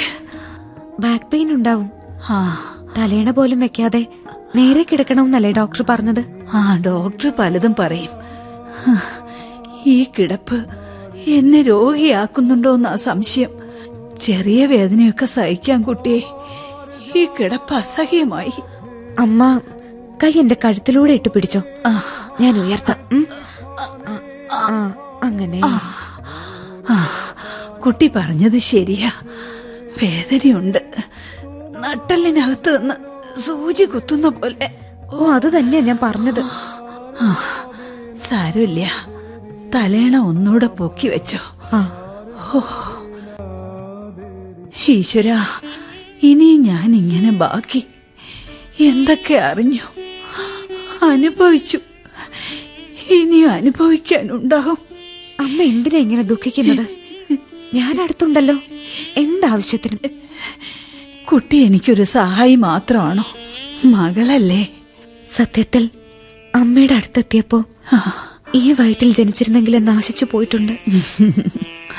ബാക്ക് പെയിൻ ഉണ്ടാവും ആ തലേണ പോലും വെക്കാതെ നേരെ കിടക്കണമെന്നല്ലേ ഡോക്ടർ പറഞ്ഞത് ആ ഡോക്ടർ പലതും പറയും. ഈ കിടപ്പ് എന്നെ രോഗിയാക്കുന്നുണ്ടോന്നാ സംശയം. ചെറിയ വേദനയൊക്കെ സഹിക്കാൻ കുട്ടിയെ. ഈ കിടപ്പ് അസഹ്യമായി. അമ്മ കൈ എന്റെ കഴുത്തിലൂടെ ഇട്ട് പിടിച്ചോ. ഞാൻ ഉയർത്താം. അങ്ങനെ. കുട്ടി പറഞ്ഞത് ശരിയാ. വേദനയുണ്ട്. നട്ടലിനകത്ത് നിന്ന് സൂചി കുത്തുന്ന പോലെ. ഓ അത് തന്നെയാ ഞാൻ പറഞ്ഞത്. സാരമില്ല. തലേണ ഒന്നുകൂടെ പൊക്കി വെച്ചോ. ഈശ്വര ഇനി ഞാൻ ഇങ്ങനെ ബാക്കി എന്തൊക്കെ അറിഞ്ഞു അനുഭവിച്ചു. ഇനിയും അനുഭവിക്കാനുണ്ടാവും. അമ്മ എന്തിനാ ഇങ്ങനെ ദുഃഖിക്കുന്നത്? ഞാൻ അടുത്തുണ്ടല്ലോ എന്താവശ്യത്തിനും? കുട്ടി എനിക്കൊരു സഹായി മാത്രമാണോ? മകളല്ലേ? സത്യത്തിൽ അമ്മയുടെ അടുത്തെത്തിയപ്പോ ഈ വയറ്റിൽ ജനിച്ചിരുന്നെങ്കിൽ നാശിച്ചു പോയിട്ടുണ്ട്.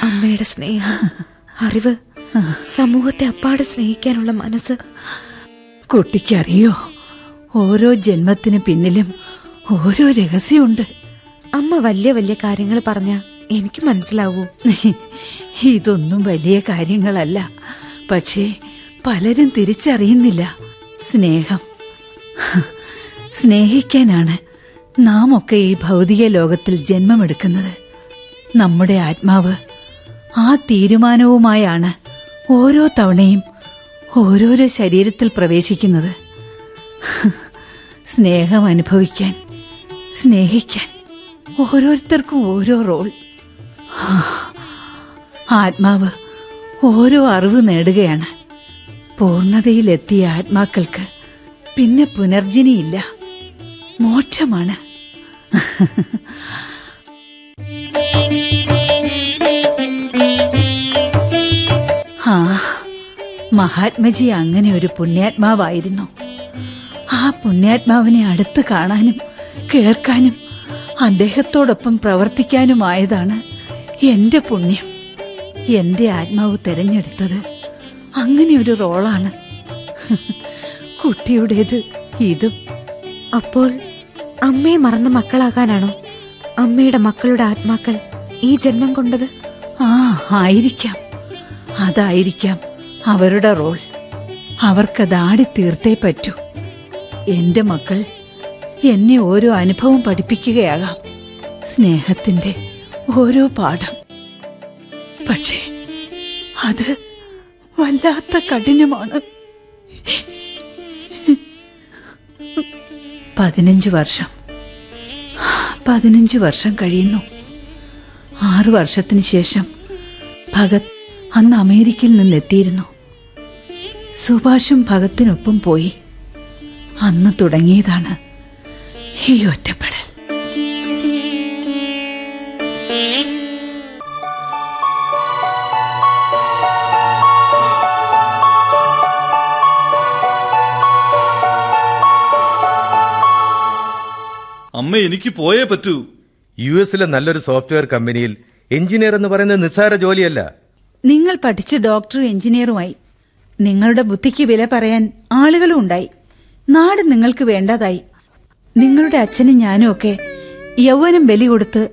അമ്മയുടെ സ്നേഹം അറിവ് സമൂഹത്തെ അപ്പാടെ സ്നേഹിക്കാനുള്ള മനസ്സ്. കുട്ടിക്കറിയോ ഓരോ ജന്മത്തിന് പിന്നിലും ഓരോ രഹസ്യമുണ്ട്. അമ്മ വലിയ വലിയ കാര്യങ്ങൾ പറഞ്ഞ എനിക്ക് മനസ്സിലാവൂ. ഇതൊന്നും വലിയ കാര്യങ്ങളല്ല. പക്ഷേ പലരും തിരിച്ചറിയുന്നില്ല. സ്നേഹം. സ്നേഹിക്കാനാണ് നാം ഒക്കെ ഈ ഭൗതിക ലോകത്തിൽ ജന്മമെടുക്കുന്നത്. നമ്മുടെ ആത്മാവ് ആ തീരുമാനവുമായാണ് ഓരോ തവണയും ഓരോരോ ശരീരത്തിൽ പ്രവേശിക്കുന്നത്. സ്നേഹം അനുഭവിക്കാൻ സ്നേഹിക്കാൻ ഓരോരുത്തർക്കും ഓരോ റോൾ. ആത്മാവ് ഓരോ അറിവ് നേടുകയാണ്. പൂർണതയിലെത്തിയ ആത്മാക്കൾക്ക് പിന്നെ പുനർജനിയില്ല മോക്ഷമാണ് ആ മഹാത്മജി അങ്ങനെ ഒരു പുണ്യാത്മാവായിരുന്നു. ആ പുണ്യാത്മാവിനെ അടുത്ത് കാണാനും കേൾക്കാനും അദ്ദേഹത്തോടൊപ്പം പ്രവർത്തിക്കാനുമായതാണ് എന്റെ പുണ്യം. എന്റെ ആത്മാവ് തെരഞ്ഞെടുത്തത് അങ്ങനെ ഒരു റോളാണ്. കുട്ടിയുടേത് ഇതും. അപ്പോൾ അമ്മയെ മറന്ന മക്കളാകാനാണോ അമ്മയുടെ മക്കളുടെ ആത്മാക്കൾ ഈ ജന്മം കൊണ്ടത്? ആ ആയിരിക്കാം. അതായിരിക്കാം അവരുടെ റോൾ. അവർക്കത് ആടിത്തീർത്തേ പറ്റൂ. എന്റെ മക്കൾ എന്നെ ഓരോ അനുഭവം പഠിപ്പിക്കുകയാകാം. സ്നേഹത്തിന്റെ ഓരോ പാഠം. പക്ഷേ അത് വല്ലാത്ത കഠിനമാണ്. പതിനഞ്ച് വർഷം. പതിനഞ്ച് വർഷം കഴിയുന്നു. ആറു വർഷത്തിന് ശേഷം ഭഗത് അന്ന് അമേരിക്കയിൽ നിന്നെത്തിയിരുന്നു. സുഭാഷും ഭഗത്തിനൊപ്പം പോയി. അന്ന് തുടങ്ങിയതാണ് ഈ ഒറ്റപ്പെടൽ. അമ്മ എനിക്ക് പോയേ പറ്റൂ. യു എസിലെ നല്ലൊരു സോഫ്റ്റ്വെയർ കമ്പനിയിൽ എഞ്ചിനീയർ എന്ന് പറയുന്നത് നിസ്സാര ജോലിയല്ല. നിങ്ങൾ പഠിച്ച ഡോക്ടറും എഞ്ചിനീയറുമായി നിങ്ങളുടെ ബുദ്ധിക്ക് വില പറയാൻ ആളുകളും ഉണ്ടായി. നാട് നിങ്ങൾക്ക് വേണ്ടതായി. നിങ്ങളുടെ അച്ഛനും ഞാനും ഒക്കെ യൗവനം ബലി കൊടുത്ത്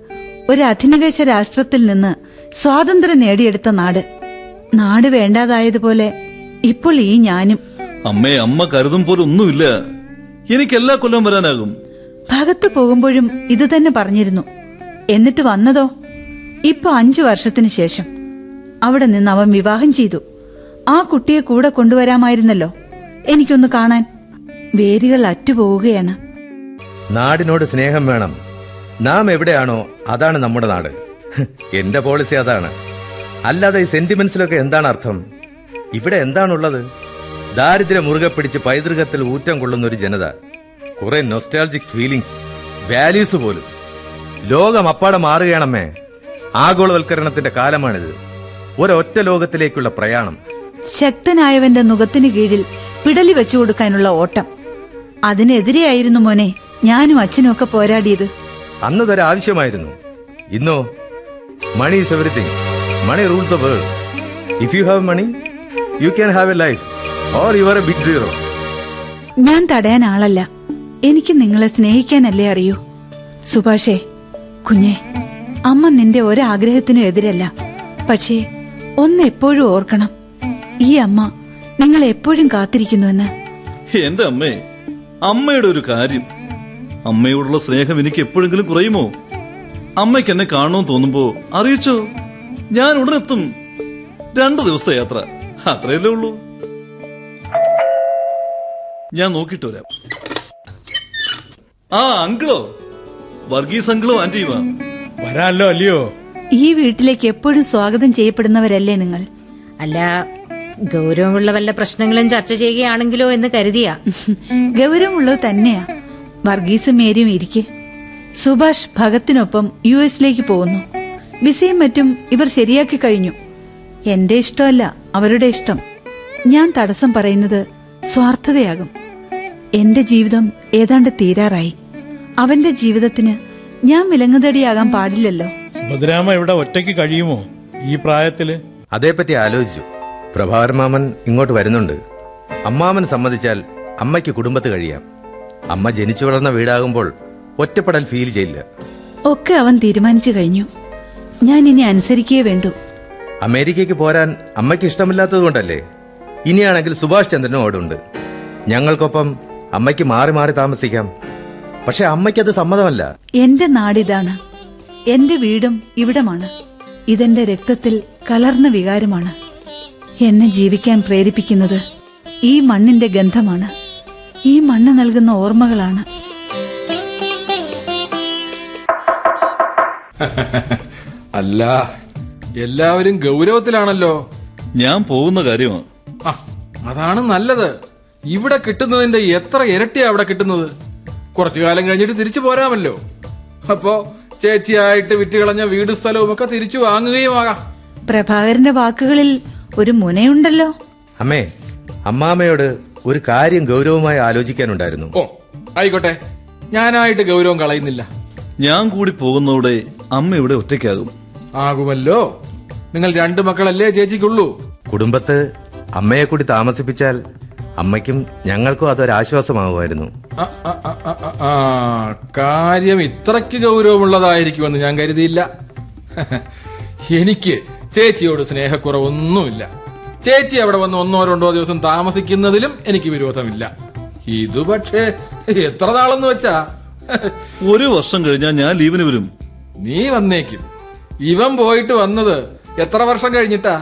ഒരു അധിനിവേശ രാഷ്ട്രത്തിൽ നിന്ന് സ്വാതന്ത്ര്യം നേടിയെടുത്ത നാട്. നാട് വേണ്ടാതായതുപോലെ ഇപ്പോൾ ഈ ഞാനും. അമ്മേ അമ്മ കരുതും പോലെ ഒന്നുമില്ല. എനിക്ക് എല്ലാ കൊല്ലം വരാനാകും. ഭഗത്ത് പോകുമ്പോഴും ഇത് തന്നെ പറഞ്ഞിരുന്നു. എന്നിട്ട് വന്നതോ? ഇപ്പൊ അഞ്ചു വർഷത്തിന് ശേഷം. അവിടെ നിന്ന് അവൻ വിവാഹം ചെയ്തു. ആ കുട്ടിയെ കൂടെ കൊണ്ടുവരാമായിരുന്നല്ലോ. എനിക്കൊന്ന് കാണാൻ. വേരുകൾ അറ്റുപോവുകയാണ്. നാടിനോട് സ്നേഹം വേണം. നാം എവിടെയാണോ അതാണ് നമ്മുടെ നാട്. എന്റെ പോളിസി അതാണ്. അല്ലാതെ ഈ സെന്റിമെന്റ്സിലൊക്കെ എന്താണ് അർത്ഥം? ഇവിടെ എന്താണുള്ളത്? ദാരിദ്ര്യം മുറുകെ പിടിച്ച് പൈതൃകത്തിൽ ഊറ്റം കൊള്ളുന്ന ഒരു ജനത. കുറെ നൊസ്റ്റാൾജിക് ഫീലിംഗ്സ് വാല്യൂസ് പോലും. ലോകം അപ്പാടെ മാറുകയാണമ്മേ. ആഗോളവൽക്കരണത്തിന്റെ കാലമാണിത്. ഒരൊറ്റ ലോകത്തിലേക്കുള്ള പ്രയാണം. ശക്തനായവന്റെ മുഖത്തിന് കീഴിൽ പിടലി വെച്ചു കൊടുക്കാനുള്ള ഓട്ടം. അതിനെതിരെയായിരുന്നു മോനെ ഞാനും അച്ഛനും ഒക്കെ പോരാടിയത്. അന്നതൊരു ആവശ്യമായിരുന്നു. ഇന്നോ? Money is everything money rules the world if you have money you can have a life or you are a big zero ഞാൻ തടയാൻ ആളല്ല. എനിക്ക് നിങ്ങളെ സ്നേഹിക്കാനല്ലേ അറിയൂ? സുഭാഷേ കുഞ്ഞെ അമ്മ നിന്റെ ഒരാഗ്രഹത്തിനും എതിരല്ല. പക്ഷേ ഒന്ന് എപ്പോഴും ഓർക്കണം. ഈ അമ്മ നിങ്ങൾ എപ്പോഴും കാത്തിരിക്കുന്നുവെന്ന്. എന്റെ അമ്മേ അമ്മയുടെ ഒരു കാര്യം. അമ്മയോടുള്ള സ്നേഹം എനിക്ക് എപ്പോഴെങ്കിലും കുറയുമോ? അമ്മയ്ക്ക് എന്നെ കാണണമെന്ന് തോന്നുമ്പോ അറിയിച്ചോ? ഞാൻ ഉടനെത്തും. രണ്ടു ദിവസത്തെ യാത്ര. അത്രയല്ലേ ഉള്ളൂ. ഞാൻ നോക്കിയിട്ട് വരാം. ആ അങ്കിളോ. വർഗീസ് അങ്കിളോ ആന്റിയുമാ വരാല്ലോ അല്ലയോ? ഈ വീട്ടിലേക്ക് എപ്പോഴും സ്വാഗതം ചെയ്യപ്പെടുന്നവരല്ലേ നിങ്ങൾ? അല്ല ഗൗരവമുള്ള വല്ല പ്രശ്നങ്ങളും ചർച്ച ചെയ്യുകയാണെങ്കിലോ എന്ന് കരുതിയാ. ഗൗരവമുള്ളത് തന്നെയാ. വർഗീസും മേരിയും ഇരിക്കെ. സുഭാഷ് ഭഗത്തിനൊപ്പം യു എസിലേക്ക് പോകുന്നു. വിസയും മറ്റും ഇവർ ശരിയാക്കി കഴിഞ്ഞു. എന്റെ ഇഷ്ടമല്ല അവരുടെ ഇഷ്ടം. ഞാൻ തടസ്സം പറയുന്നത് സ്വാർത്ഥതയാകും. എന്റെ ജീവിതം ഏതാണ്ട് തീരാറായി. അവന്റെ ജീവിതത്തിന് ഞാൻ വിലങ്ങുതടിയാകാൻ പാടില്ലല്ലോ. സുഭദ്രാമ ഇവിടെ ഒറ്റയ്ക്ക് കഴിയുമോ? ഈ പ്രായത്തിൽ? അതേപ്പറ്റി ആലോചിച്ചു. പ്രഭാകരൻ മാമൻ ഇങ്ങോട്ട് വരുന്നുണ്ട്. അമ്മാമൻ സമ്മതിച്ചാൽ അമ്മയ്ക്ക് കുടുംബത്ത് കഴിയാം. അമ്മ ജനിച്ചു വളർന്ന വീടാകുമ്പോൾ ഒറ്റപ്പെടൽ ഫീൽ ചെയ്യില്ല. ഒക്കെ അവൻ തീരുമാനിച്ചു കഴിഞ്ഞു. ഞാൻ ഇനി അനുസരിക്കേ വേണ്ടു. അമേരിക്കയ്ക്ക് പോരാൻ അമ്മയ്ക്ക് ഇഷ്ടമില്ലാത്തതുകൊണ്ടല്ലേ? ഇനിയാണെങ്കിൽ സുഭാഷ് ചന്ദ്രനും ഓടുണ്ട് ഞങ്ങൾക്കൊപ്പം അമ്മയ്ക്ക് മാറി മാറി താമസിക്കാം. പക്ഷെ അത് സമ്മതമല്ല. എന്റെ നാടിതാണ്. എന്റെ വീടും ഇവിടമാണ്. ഇതെന്റെ രക്തത്തിൽ കലർന്ന വികാരമാണ്. എന്നെ ജീവിക്കാൻ പ്രേരിപ്പിക്കുന്നത് ഈ മണ്ണിന്റെ ഗന്ധമാണ്. ഈ മണ്ണ് നൽകുന്ന ഓർമ്മകളാണ്. അല്ല എല്ലാവരും ഗൗരവത്തിലാണല്ലോ. ഞാൻ പോകുന്ന കാര്യമാണ്. അതാണ് നല്ലത്. ഇവിടെ കിട്ടുന്നതിന്റെ എത്ര ഇരട്ടിയാ അവിടെ കിട്ടുന്നത്? കുറച്ചു കാലം കഴിഞ്ഞിട്ട് തിരിച്ചു പോരാമല്ലോ. അപ്പോ ചേച്ചിയായിട്ട് വിറ്റുകളഞ്ഞ വീട് സ്ഥലവും ഒക്കെ തിരിച്ചു വാങ്ങുകയും ആകാം. പ്രഭാകരന്റെ വാക്കുകളിൽ ഒരു മുനയുണ്ടല്ലോ. അമ്മേ അമ്മാമ്മയോട് ഒരു കാര്യം ഗൗരവമായി ആലോചിക്കാനുണ്ടായിരുന്നു. ഓ ആയിക്കോട്ടെ. ഞാനായിട്ട് ഗൗരവം കളയുന്നില്ല. ഞാൻ കൂടി പോകുന്നതോടെ അമ്മ ഇവിടെ ഒറ്റയ്ക്കാകും. ആകുമല്ലോ. നിങ്ങൾ രണ്ടു മക്കളല്ലേ ചേച്ചിക്കുള്ളൂ. കുടുംബത്ത് അമ്മയെ കൂടി താമസിപ്പിച്ചാൽ അമ്മയ്ക്കും ഞങ്ങൾക്കും അതൊരാശ്വാസമാകുമായിരുന്നു കാര്യം ഇത്രയ്ക്ക് ഗൗരവമുള്ളതായിരിക്കുമെന്ന് ഞാൻ കരുതിയില്ല. എനിക്ക് ചേച്ചിയോട് സ്നേഹക്കുറവൊന്നുമില്ല. ചേച്ചി അവിടെ വന്ന് ഒന്നോ രണ്ടോ ദിവസം താമസിക്കുന്നതിലും എനിക്ക് വിരോധമില്ല. ഇത് പക്ഷേ എത്ര നാളെന്ന് വെച്ചാ? ഒരു വർഷം കഴിഞ്ഞാൽ ഞാൻ ലീവിന് വരും. നീ വന്നേക്കും. ഇവൻ പോയിട്ട് വന്നത് എത്ര വർഷം കഴിഞ്ഞിട്ടാ?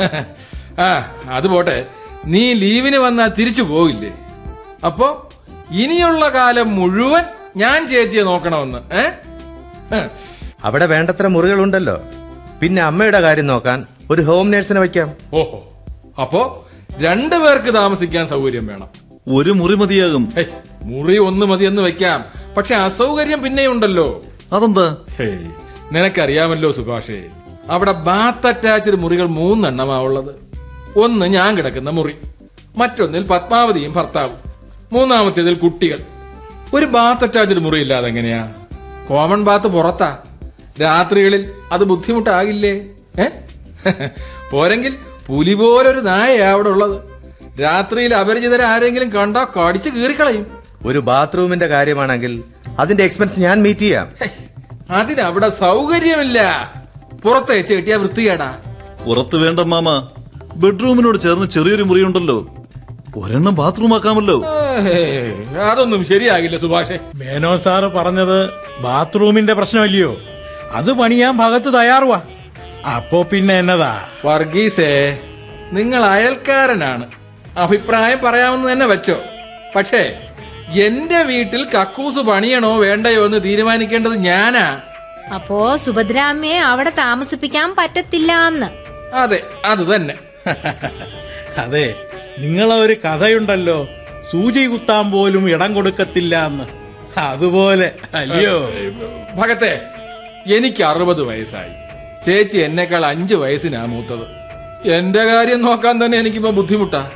ആ അത് പോട്ടെ. നീ ലീവിന് വന്നാൽ തിരിച്ചു പോകില്ലേ അപ്പോ ഇനിയുള്ള കാലം മുഴുവൻ ഞാൻ ചേച്ചിയെ നോക്കണമെന്ന് ഏ? അവിടെ വേണ്ടത്ര മുറികളുണ്ടല്ലോ. പിന്നെ അമ്മയുടെ കാര്യം നോക്കാൻ ഒരു ഹോം നേഴ്സിനെ വെക്കാം ഓഹോ. അപ്പോ രണ്ടു പേർക്ക് താമസിക്കാൻ സൗകര്യം വേണം. ഒരു മുറി മതിയാകും. മുറി ഒന്ന് മതിയെന്ന് വെക്കാം പക്ഷെ അസൗകര്യം പിന്നെയുണ്ടല്ലോ അതെന്താ? നിനക്കറിയാമല്ലോ സുഭാഷേ. അവിടെ ബാത്ത് അറ്റാച്ച്ഡ് മുറികൾ മൂന്നെണ്ണമാ ഉള്ളത്. ഒന്ന് ഞാൻ കിടക്കുന്ന മുറി. മറ്റൊന്നിൽ പത്മാവതിയും ഭർത്താവും. മൂന്നാമത്തേതിൽ കുട്ടികൾ. ഒരു ബാത്ത് അറ്റാച്ച്ഡ് മുറി ഇല്ലാതെ എങ്ങനെയാ? കോമൺ ബാത്ത് പുറത്താ. രാത്രികളിൽ അത് ബുദ്ധിമുട്ടാകില്ലേ? ഏ? പോരെങ്കിൽ പുലി പോലൊരു നായയാ അവിടെ ഉള്ളത്. രാത്രിയിൽ അപരിചിതരെ ആരെങ്കിലും കണ്ടാ കടിച്ചു കീറിക്കളയും. ഒരു ബാത്റൂമിന്റെ കാര്യമാണെങ്കിൽ അതിന്റെ എക്സ്പെൻസ് ഞാൻ മീറ്റ് ചെയ്യാം. അതിനവിടെ സൗകര്യമില്ല. പുറത്തേച്ച് കിട്ടിയ വൃത്തികേടാ. പുറത്ത് വേണ്ട മാമ. ബെഡ്റൂമിനോട് ചേർന്ന് ചെറിയൊരു മുറിയുണ്ടല്ലോ. ഒരെണ്ണം ബാത്റൂം ആക്കാമല്ലോ അതൊന്നും ശരിയാകില്ല സുഭാഷേ. മേനോ സാറ് പറഞ്ഞത് ബാത്റൂമിന്റെ പ്രശ്നമല്ലയോ? അത് പണിയാൻ ഭാഗത്ത് തയ്യാറുവാ. അപ്പോ പിന്നെ എന്നതാ? വർഗീസേ നിങ്ങൾ അയൽക്കാരനാണ്. അഭിപ്രായം പറയാമെന്ന് തന്നെ വെച്ചോ. പക്ഷേ എന്റെ വീട്ടിൽ കക്കൂസ് പണിയണോ വേണ്ടയോ എന്ന് തീരുമാനിക്കേണ്ടത് ഞാനാ. അപ്പോ സുഭദ്രാമ്മയെ അവിടെ താമസിപ്പിക്കാൻ പറ്റത്തില്ല എന്ന് അതെ അത് തന്നെ. അതെ നിങ്ങളെ ഒരു കഥയുണ്ടല്ലോ. സൂചി കുത്താൻ പോലും ഇടം കൊടുക്കത്തില്ല എന്ന്. അതുപോലെ അല്ലയോ? ഭഗത്തെ എനിക്ക് അറുപത് വയസ്സായി. ചേച്ചി എന്നെക്കാൾ അഞ്ചു വയസ്സിനാ മൂത്തത്. എന്റെ കാര്യം നോക്കാൻ തന്നെ എനിക്കിപ്പോ ബുദ്ധിമുട്ടാ.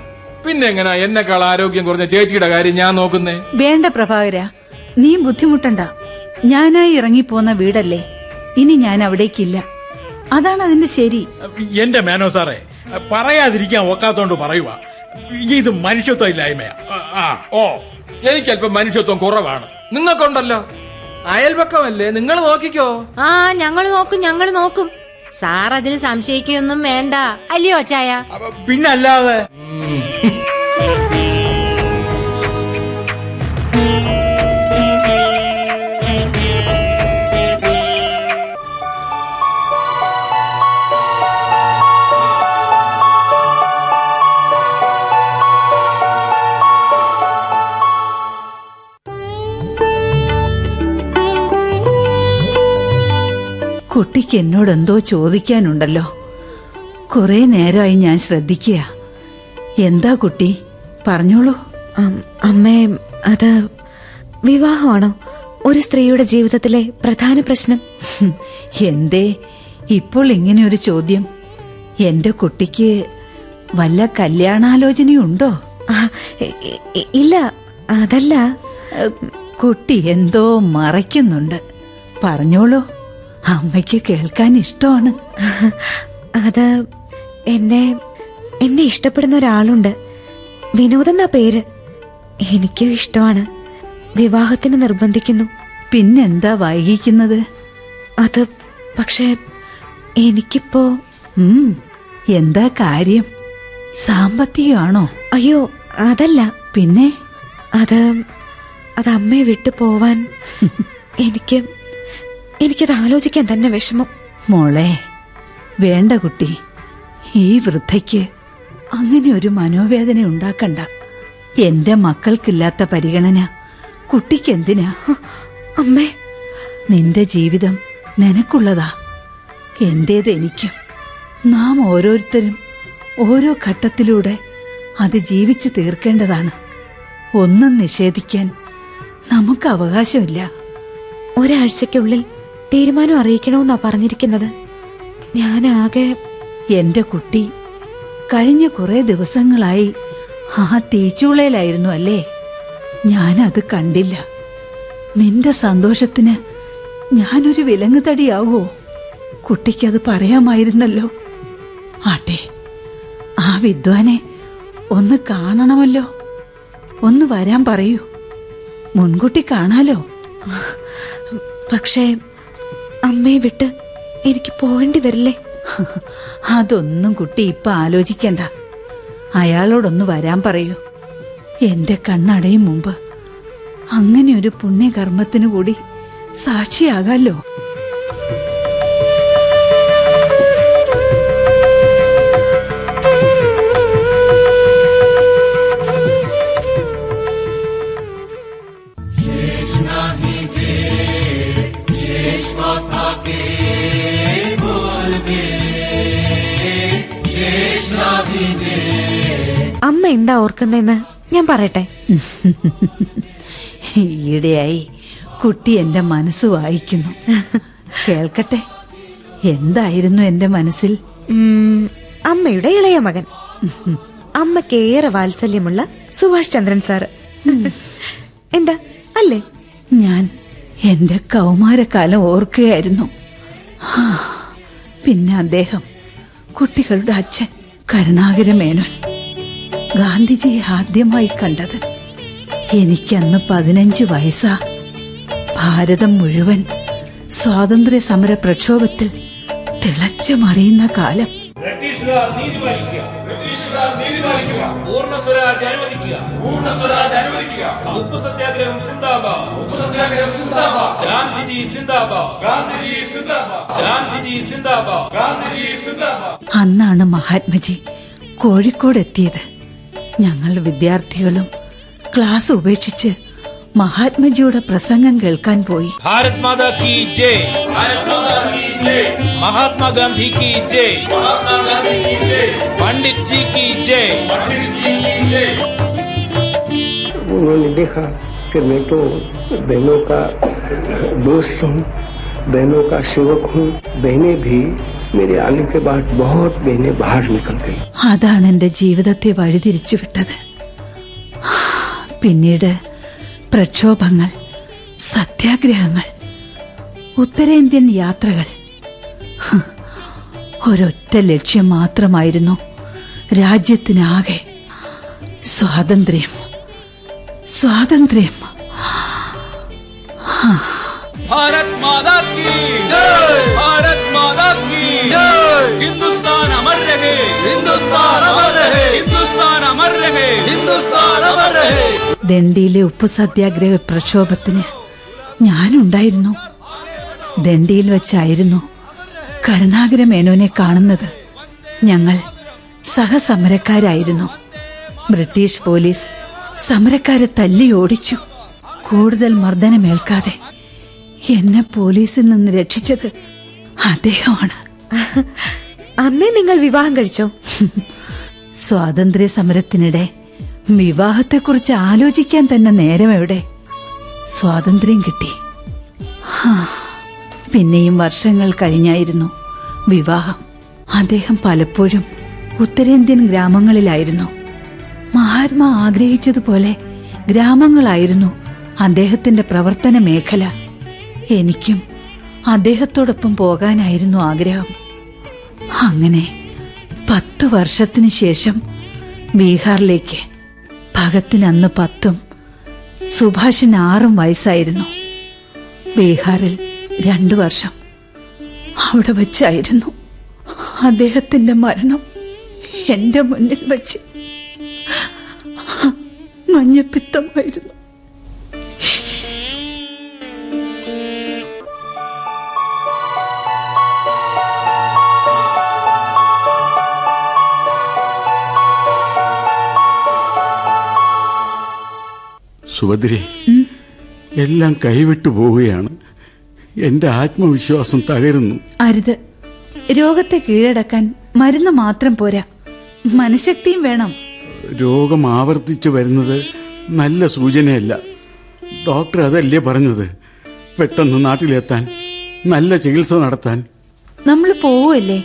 പിന്നെ എങ്ങനാ എന്നെക്കാൾ ആരോഗ്യം കുറഞ്ഞ ചേച്ചിയുടെ കാര്യം ഞാൻ നോക്കുന്നേ? വേണ്ട പ്രഭാകര നീ ബുദ്ധിമുട്ടണ്ട. ഞാനായി ഇറങ്ങിപ്പോന്ന വീടല്ലേ ഇനി ഞാൻ അവിടേക്കില്ല. അതാണ് അതിന്റെ ശരി. എന്റെ മേനോ സാറേ പറയാതിരിക്കാൻ ഒക്കാത്തോണ്ട് പറയുക ഇത് മനുഷ്യത്വം ഇല്ലായ്മയാ ആ. ഓ എനിക്കല്പം മനുഷ്യത്വം കുറവാണ്. നിങ്ങൾക്കുണ്ടല്ലോ? അയൽപക്കമല്ലേ? നിങ്ങൾ നോക്കിക്കോ. ആ ഞങ്ങൾ നോക്കും ഞങ്ങൾ നോക്കും. സാർ അതിൽ സംശയിക്കൊന്നും വേണ്ട. അല്ലയോ അച്ചായ? പിന്നല്ലാതെ? കുട്ടിക്ക് എന്നോട് എന്തോ ചോദിക്കാനുണ്ടല്ലോ. കുറെ നേരമായി ഞാൻ ശ്രദ്ധിക്കുക എന്താ കുട്ടി? പറഞ്ഞോളൂ. അമ്മേ അത് വിവാഹമാണോ? ഒരു സ്ത്രീയുടെ ജീവിതത്തിലെ പ്രധാന പ്രശ്നം. എന്തേ? ഇപ്പോൾ ഇങ്ങനെ ഒരു ചോദ്യം. എന്റെ കുട്ടിക്ക് വല്ല കല്യാണാലോചനയുണ്ടോ? ഇല്ല അതല്ല. കുട്ടി എന്തോ മറയ്ക്കുന്നുണ്ട്. പറഞ്ഞോളൂ. അമ്മയ്ക്ക് കേൾക്കാൻ ഇഷ്ടമാണ്. അത് എന്നെ എന്നെ ഇഷ്ടപ്പെടുന്ന ഒരാളുണ്ട്. വിനോദ് എന്നാ പേര്. എനിക്കും ഇഷ്ടമാണ്. വിവാഹത്തിന് നിർബന്ധിക്കുന്നു. പിന്നെന്താ വൈകിക്കുന്നത്? അത് പക്ഷേ എനിക്കിപ്പോ എന്താ കാര്യം? സാമ്പത്തികമാണോ? അയ്യോ അതല്ല. പിന്നെ? അത് അത് അമ്മയെ വിട്ടു പോവാൻ എനിക്ക് എനിക്കത് ആലോചിക്കാൻ തന്നെ വിഷമം. മോളെ വേണ്ട കുട്ടി. ഈ വൃദ്ധയ്ക്ക് അങ്ങനെ ഒരു മനോവേദന ഉണ്ടാക്കണ്ട. എന്റെ മക്കൾക്കില്ലാത്ത പരിഗണന. കുട്ടിക്ക് എന്തിനാ? അമ്മേ. നിന്റെ ജീവിതം നിനക്കുള്ളതാ. എന്റേത് എനിക്കും. നാം ഓരോരുത്തരും ഓരോ ഘട്ടത്തിലൂടെ അത് ജീവിച്ചു തീർക്കേണ്ടതാണ്. ഒന്നും നിഷേധിക്കാൻ നമുക്ക് അവകാശമില്ല. ഒരാഴ്ചക്കുള്ളിൽ തീരുമാനം അറിയിക്കണമെന്നാ പറഞ്ഞിരിക്കുന്നത്. ഞാനാകെ എന്റെ കുട്ടി കഴിഞ്ഞ കുറെ ദിവസങ്ങളായി ആ തീച്ചുളയിലായിരുന്നു അല്ലേ? ഞാനത് കണ്ടില്ല. നിന്റെ സന്തോഷത്തിന് ഞാനൊരു വിലങ്ങുതടിയാവോ കുട്ടിക്കത് പറയാമായിരുന്നല്ലോ. ആട്ടെ ആ വിദ്വാനെ ഒന്ന് കാണണമല്ലോ. ഒന്ന് വരാൻ പറയൂ. മുൻകുട്ടി കാണാലോ? പക്ഷേ അമ്മയെ വിട്ട് എനിക്ക് പോകേണ്ടി വരില്ലേ? അതൊന്നും കുട്ടി ഇപ്പൊ ആലോചിക്കണ്ട. അയാളോടൊന്ന് വരാൻ പറയൂ. എന്റെ കണ്ണടയും മുമ്പ്. അങ്ങനെ ഒരു പുണ്യകർമ്മത്തിനു കൂടി സാക്ഷിയാകാലോ എന്താ ഓർക്കുന്നതെന്ന് ഞാൻ പറയട്ടെ? ഈയിടെയായി കുട്ടി എന്റെ മനസ്സ് വായിക്കുന്നു. കേൾക്കട്ടെ? എന്തായിരുന്നു എന്റെ മനസ്സിൽ? അമ്മയുടെ ഇളയ മകൻ. അമ്മയ്ക്ക് ഏറെ വാത്സല്യമുള്ള സുഭാഷ് ചന്ദ്രൻ സാറ്. എന്താ? അല്ലേ? ഞാൻ എന്റെ കൗമാരക്കാലം ഓർക്കുകയായിരുന്നു. പിന്നെ അദ്ദേഹം കുട്ടികളുടെ അച്ഛൻ കരുണാകര മേനോൻ ഗാന്ധിജിയെ ആദ്യമായി കണ്ടത്. എനിക്കന്ന് പതിനഞ്ച് വയസ്സാ. ഭാരതം മുഴുവൻ സ്വാതന്ത്ര്യ സമര പ്രക്ഷോഭത്തിൽ തിളച്ചു മറിയുന്ന കാലം. ബ്രിട്ടീഷുകാർ നീതി പാലിക്കുക. ബ്രിട്ടീഷുകാർ നീതി പാലിക്കുക. പൂർണ സ്വരാജ് അനുവദിക്കുക. പൂർണ സ്വരാജ് അനുവദിക്കുക. ഉപ്പ് സത്യാഗ്രഹം സിന്ദാബാദ്. ഉപ്പ് സത്യാഗ്രഹം സിന്ദാബാദ്. ഗാന്ധിജി സിന്ദാബാദ്. ഗാന്ധിജി സിന്ദാബാദ്. ഗാന്ധിജി സിന്ദാബാദ്. ഗാന്ധിജി സിന്ദാബാദ്. അന്നാണ് മഹാത്മജി കോഴിക്കോട് എത്തിയത് ഞങ്ങൾ വിദ്യാർത്ഥികളും ക്ലാസ് ഉപേക്ഷിച്ച് മഹാത്മജിയുടെ പ്രസംഗം കേൾക്കാൻ പോയി भारत माता की जय भारत माता की जय महात्मा गांधी की जय महात्मा गांधी की जय पंडित जी की जय पंडित जी की जय उन्होंने देखा कि मैं तो बहनों का दोस्त हूँ बहनों का सेवक हूँ बहनें भी मेरे आने के बाद बहुत बहनें बाहर निकल गई അതാണ് എന്റെ ജീവിതത്തെ വഴിതിരിച്ചു വിട്ടത് പിന്നീട് പ്രക്ഷോഭങ്ങൾ സത്യാഗ്രഹങ്ങൾ ഉത്തരേന്ത്യൻ യാത്രകൾ ഹ്, ഒരൊറ്റ ലക്ഷ്യം മാത്രമായിരുന്നു രാജ്യത്തിനാകെ സ്വാതന്ത്ര്യം സ്വാതന്ത്ര്യം भारत माता की जय भारत माता की जय हिंदुस्तान अमर रहे हिंदुस्तान अमर रहे हिंदुस्तान अमर रहे हिंदुस्तान अमर रहे ദണ്ഡിയിലെ ഉപ്പു സത്യാഗ്രഹ പ്രക്ഷോഭത്തിന് ഞാനുണ്ടായിരുന്നു ദണ്ഡിയിൽ വെച്ചായിരുന്നു കരുണാകര മേനോനെ കാണുന്നത് ഞങ്ങൾ സഹസമരക്കാരായിരുന്നു ബ്രിട്ടീഷ് പോലീസ് സമരക്കാരെ തല്ലി ഓടിച്ചു കൂടുതൽ മർദ്ദനമേൽക്കാതെ എന്നെ പോലീസിൽ നിന്ന് രക്ഷിച്ചത് അദ്ദേഹമാണ്. അന്നേ നിങ്ങൾ വിവാഹം കഴിച്ചോ? സ്വാതന്ത്ര്യ സമരത്തിനിടെ വിവാഹത്തെക്കുറിച്ച് ആലോചിക്കാൻ തന്നെ നേരം എവിടെ? സ്വാതന്ത്ര്യം കിട്ടി. പിന്നെയും വർഷങ്ങൾ കഴിഞ്ഞായിരുന്നു വിവാഹം. അദ്ദേഹം പലപ്പോഴും ഉത്തരേന്ത്യൻ ഗ്രാമങ്ങളിലായിരുന്നു. മഹാത്മാ ആഗ്രഹിച്ചതുപോലെ ഗ്രാമങ്ങളായിരുന്നു അദ്ദേഹത്തിന്റെ പ്രവർത്തന മേഖല. എനിക്കും അദ്ദേഹത്തോടൊപ്പം പോകാനായിരുന്നു ആഗ്രഹം. അങ്ങനെ പത്തു വർഷത്തിന് ശേഷം ബീഹാറിലേക്ക് ഭഗത്തിന് അന്ന് പത്തും സുഭാഷിന് ആറും വയസ്സായിരുന്നു. ബീഹാറിൽ രണ്ടു വർഷം അവിടെ വച്ചായിരുന്നു അദ്ദേഹത്തിന്റെ മരണം എന്റെ മുന്നിൽ വച്ച് മഞ്ഞപ്പിത്തമായിരുന്നു. സുഭദ്രെ എല്ലാം കൈവിട്ടു പോവുകയാണ്. എന്റെ ആത്മവിശ്വാസം തകരുന്നു. അരുത്. രോഗത്തെ കീഴടക്കാൻ മരുന്ന് മാത്രം പോരാ. മനഃശക്തിയും വേണം. രോഗം ആവർത്തിച്ചു വരുന്നത് നല്ല സൂചനയല്ല. ഡോക്ടർ അതല്ലേ പറഞ്ഞത്? പെട്ടെന്ന് നാട്ടിലെത്താൻ നല്ല ചികിത്സ നടത്താൻ. നമ്മൾ പോവല്ലേ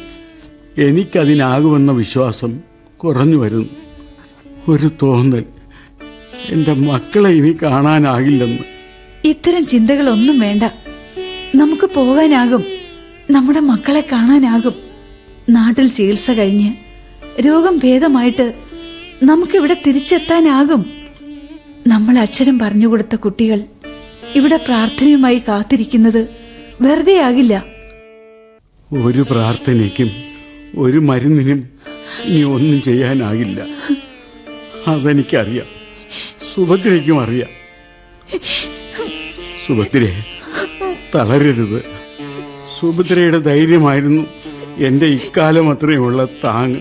എനിക്കതിനാകുമെന്ന വിശ്വാസം കുറഞ്ഞു വരുന്നു. ഒരു തോന്നൽ. എന്റെ മക്കളെ ഇനി കാണാനാകില്ലെന്ന്. ഇത്തരം ചിന്തകളൊന്നും വേണ്ട. നമുക്ക് പോകാനാകും. നമ്മുടെ മക്കളെ കാണാനാകും. നാട്ടിൽ ചികിത്സ കഴിഞ്ഞ് രോഗം ഭേദമായിട്ട് നമുക്കിവിടെ തിരിച്ചെത്താനാകും. നമ്മൾ അക്ഷരം പറഞ്ഞുകൊടുത്ത കുട്ടികൾ ഇവിടെ പ്രാർത്ഥനയുമായി കാത്തിരിക്കുന്നത് വെറുതെ ആകില്ല ഒരു പ്രാർത്ഥനയ്ക്കും ഒരു മരുന്നിനും ഇനി ഒന്നും ചെയ്യാനാകില്ല. അതെനിക്കറിയാം. സുഭദ്രയ്ക്കും അറിയാം. സുഭദ്രയെ തളരരുത്. സുഭദ്രയുടെ ധൈര്യമായിരുന്നു എന്റെ ഇക്കാലം അത്രയുമുള്ള താങ്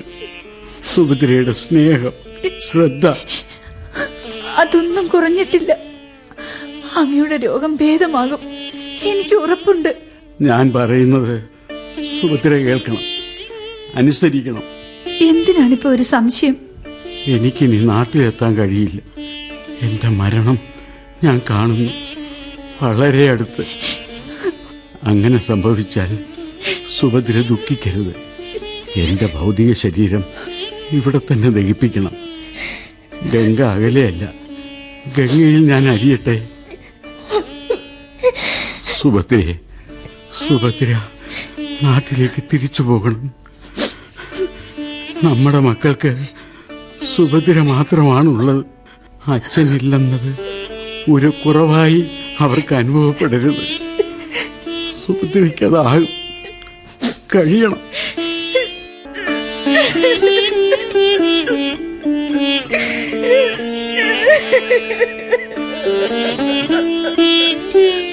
സുഭദ്രയുടെ സ്നേഹം ശ്രദ്ധ. അതൊന്നും കുറഞ്ഞിട്ടില്ല. അങ്ങയുടെ രോഗം ഭേദമാകും. എനിക്ക് ഉറപ്പുണ്ട്. ഞാൻ പറയുന്നത് സുഭദ്ര കേൾക്കണം അനുസരിക്കണം. എന്തിനാണിപ്പോ ഒരു സംശയം? എനിക്കിനി നാട്ടിലെത്താൻ കഴിയില്ല. എന്റെ മരണം ഞാൻ കാണുന്നു. വളരെ അടുത്ത്. അങ്ങനെ സംഭവിച്ചാൽ സുഭദ്ര ദുഃഖിക്കരുത്. എന്റെ ഭൗതിക ശരീരം ഇവിടെ തന്നെ ദഹിപ്പിക്കണം. ഗംഗ അകലെയല്ല. ഗംഗയിൽ ഞാൻ അരിയട്ടെ? സുഭദ്രയെ സുഭദ്ര നാട്ടിലേക്ക് തിരിച്ചു പോകണം. നമ്മുടെ മക്കൾക്ക് സുഭദ്ര മാത്രമാണുള്ളത്. അച്ഛനില്ലെന്നത് ഒരു കുറവായി അവർക്ക് അനുഭവപ്പെടരുത്. സുഭദ്രയ്ക്കതാകും കഴിയണം. ഓ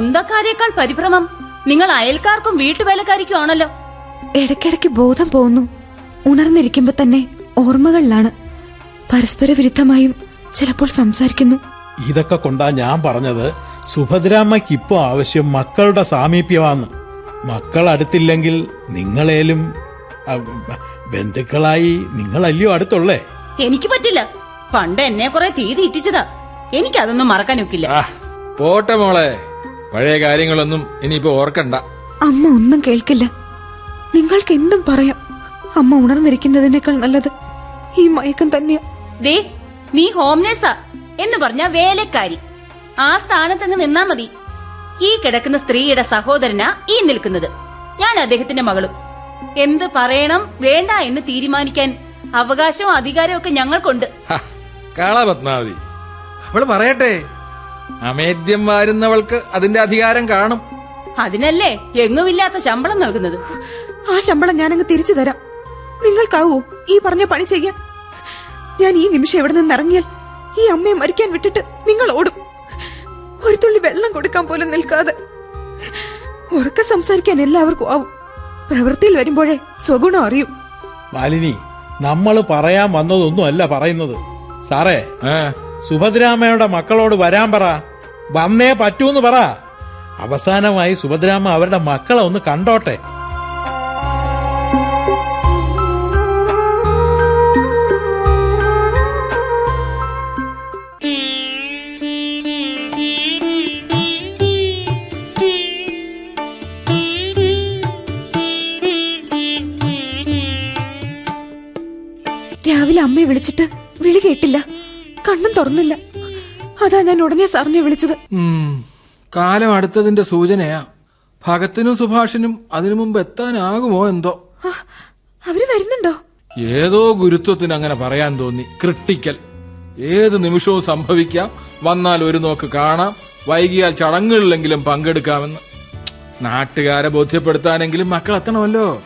സ്വന്തക്കാരേക്കാൾ പരിഭ്രമം. നിങ്ങൾ അയൽക്കാർക്കും വീട്ടുവേലക്കാരിക്കും ആണല്ലോ ഇടയ്ക്കിടയ്ക്ക് ബോധം പോകുന്നു ഉണർന്നിരിക്കുമ്പോ തന്നെ ഓർമ്മകളിലാണ്. പരസ്പര വിരുദ്ധമായും ചിലപ്പോൾ സംസാരിക്കുന്നു. ഇതൊക്കെ കൊണ്ടാ ഞാൻ പറഞ്ഞത് സുഭദ്രാമ്മയ്ക്ക് ഇപ്പോ ആവശ്യം മക്കളുടെ സാമീപ്യമാണ് മക്കൾ അടുത്തില്ലെങ്കിൽ നിങ്ങളേലും ബന്ധുക്കളായി നിങ്ങളല്ലയോ അടുത്തുള്ളേ? എനിക്ക് പറ്റില്ല. പണ്ട് എന്നെ കുറെ തീ തീറ്റിച്ചതാ എനിക്കതൊന്നും മറക്കാനൊക്കില്ല പോട്ടെ മോളെ. പഴയ കാര്യങ്ങളൊന്നും ഇനിയിപ്പോ ഓർക്കണ്ട. അമ്മ ഒന്നും കേൾക്കില്ല. നിങ്ങൾക്ക് എന്തും പറയാം. അമ്മ ഉണർന്നിരിക്കുന്നതിനേക്കാൾ നല്ലത് ഈ മയക്കം തന്നെയാ. ദേ നീ ഹോം നഴ്സാ. എന്ന് പറഞ്ഞ വേലക്കാരി. ആ സ്ഥാനത്തങ്ങ് നിന്നാ മതി. ഈ കിടക്കുന്ന സ്ത്രീയുടെ സഹോദരനാ ഈ നിൽക്കുന്നത്. ഞാൻ അദ്ദേഹത്തിന്റെ മകളും. എന്ത് പറയണം വേണ്ട എന്ന് തീരുമാനിക്കാൻ അവകാശവും അധികാരവും ഒക്കെ ഞങ്ങൾക്കുണ്ട്. കള പത്മാവതി. അവൾ പറയട്ടെ. അമേദ്യം വാരുന്നവൾക്ക് അതിന്റെ അധികാരം കാണും. അതിനല്ലേ എങ്ങുമില്ലാത്ത ശമ്പളം നൽകുന്നത്? ആ ശമ്പളം ഞാനങ്ങ് തിരിച്ചു തരാം. നിങ്ങൾക്കാവോ ഈ പറഞ്ഞ പണി ചെയ്യാൻ. ഞാൻ ഈ നിമിഷം എവിടെ നിന്ന് ഇറങ്ങിയാൽ ഈ അമ്മയെ മരിക്കാൻ വിട്ടിട്ട് നിങ്ങൾ ഓടും. ഒരു തുള്ളി വെള്ളം കൊടുക്കാൻ പോലും നിൽക്കാതെ. ഉറക്കെ സംസാരിക്കാൻ എല്ലാവർക്കും ആവും. പ്രവൃത്തിയിൽ വരുമ്പോഴേ സ്വഗുണം അറിയൂ. മാലിനി നമ്മൾ പറയാൻ വന്നതൊന്നും അല്ല പറയുന്നത്. സാറേ സുഭദ്രാമ്മയുടെ മക്കളോട് വരാൻ പറ. വന്നേ പറ്റൂന്ന് പറ. അവസാനമായി സുഭദ്രാമ്മ അവരുടെ മക്കളെ ഒന്ന് കണ്ടോട്ടെ. രാവിലെ അമ്മയെ വിളിച്ചിട്ട് വിളി കേട്ടില്ല. കണ്ണും തുറന്നില്ല. അതാ ഞാൻ ഉടനെ സാറിനെ വിളിച്ചത്. കാലം അടുത്തതിന്റെ സൂചനയാ. ഭഗത്തിനും സുഭാഷിനും അതിനു മുമ്പ് എത്താനാകുമോ എന്തോ? അവർ വരുന്നുണ്ടോ? ഏതോ ഗുരുത്വത്തിന് അങ്ങനെ പറയാൻ തോന്നി. ക്രിട്ടിക്കൽ. ഏത് നിമിഷവും സംഭവിക്കാം. വന്നാൽ ഒരു നോക്ക് കാണാം. വൈകിയാൽ ചടങ്ങുകളിലെങ്കിലും പങ്കെടുക്കാമെന്ന്. നാട്ടുകാരെ ബോധ്യപ്പെടുത്താനെങ്കിലും മക്കൾ എത്തണമല്ലോ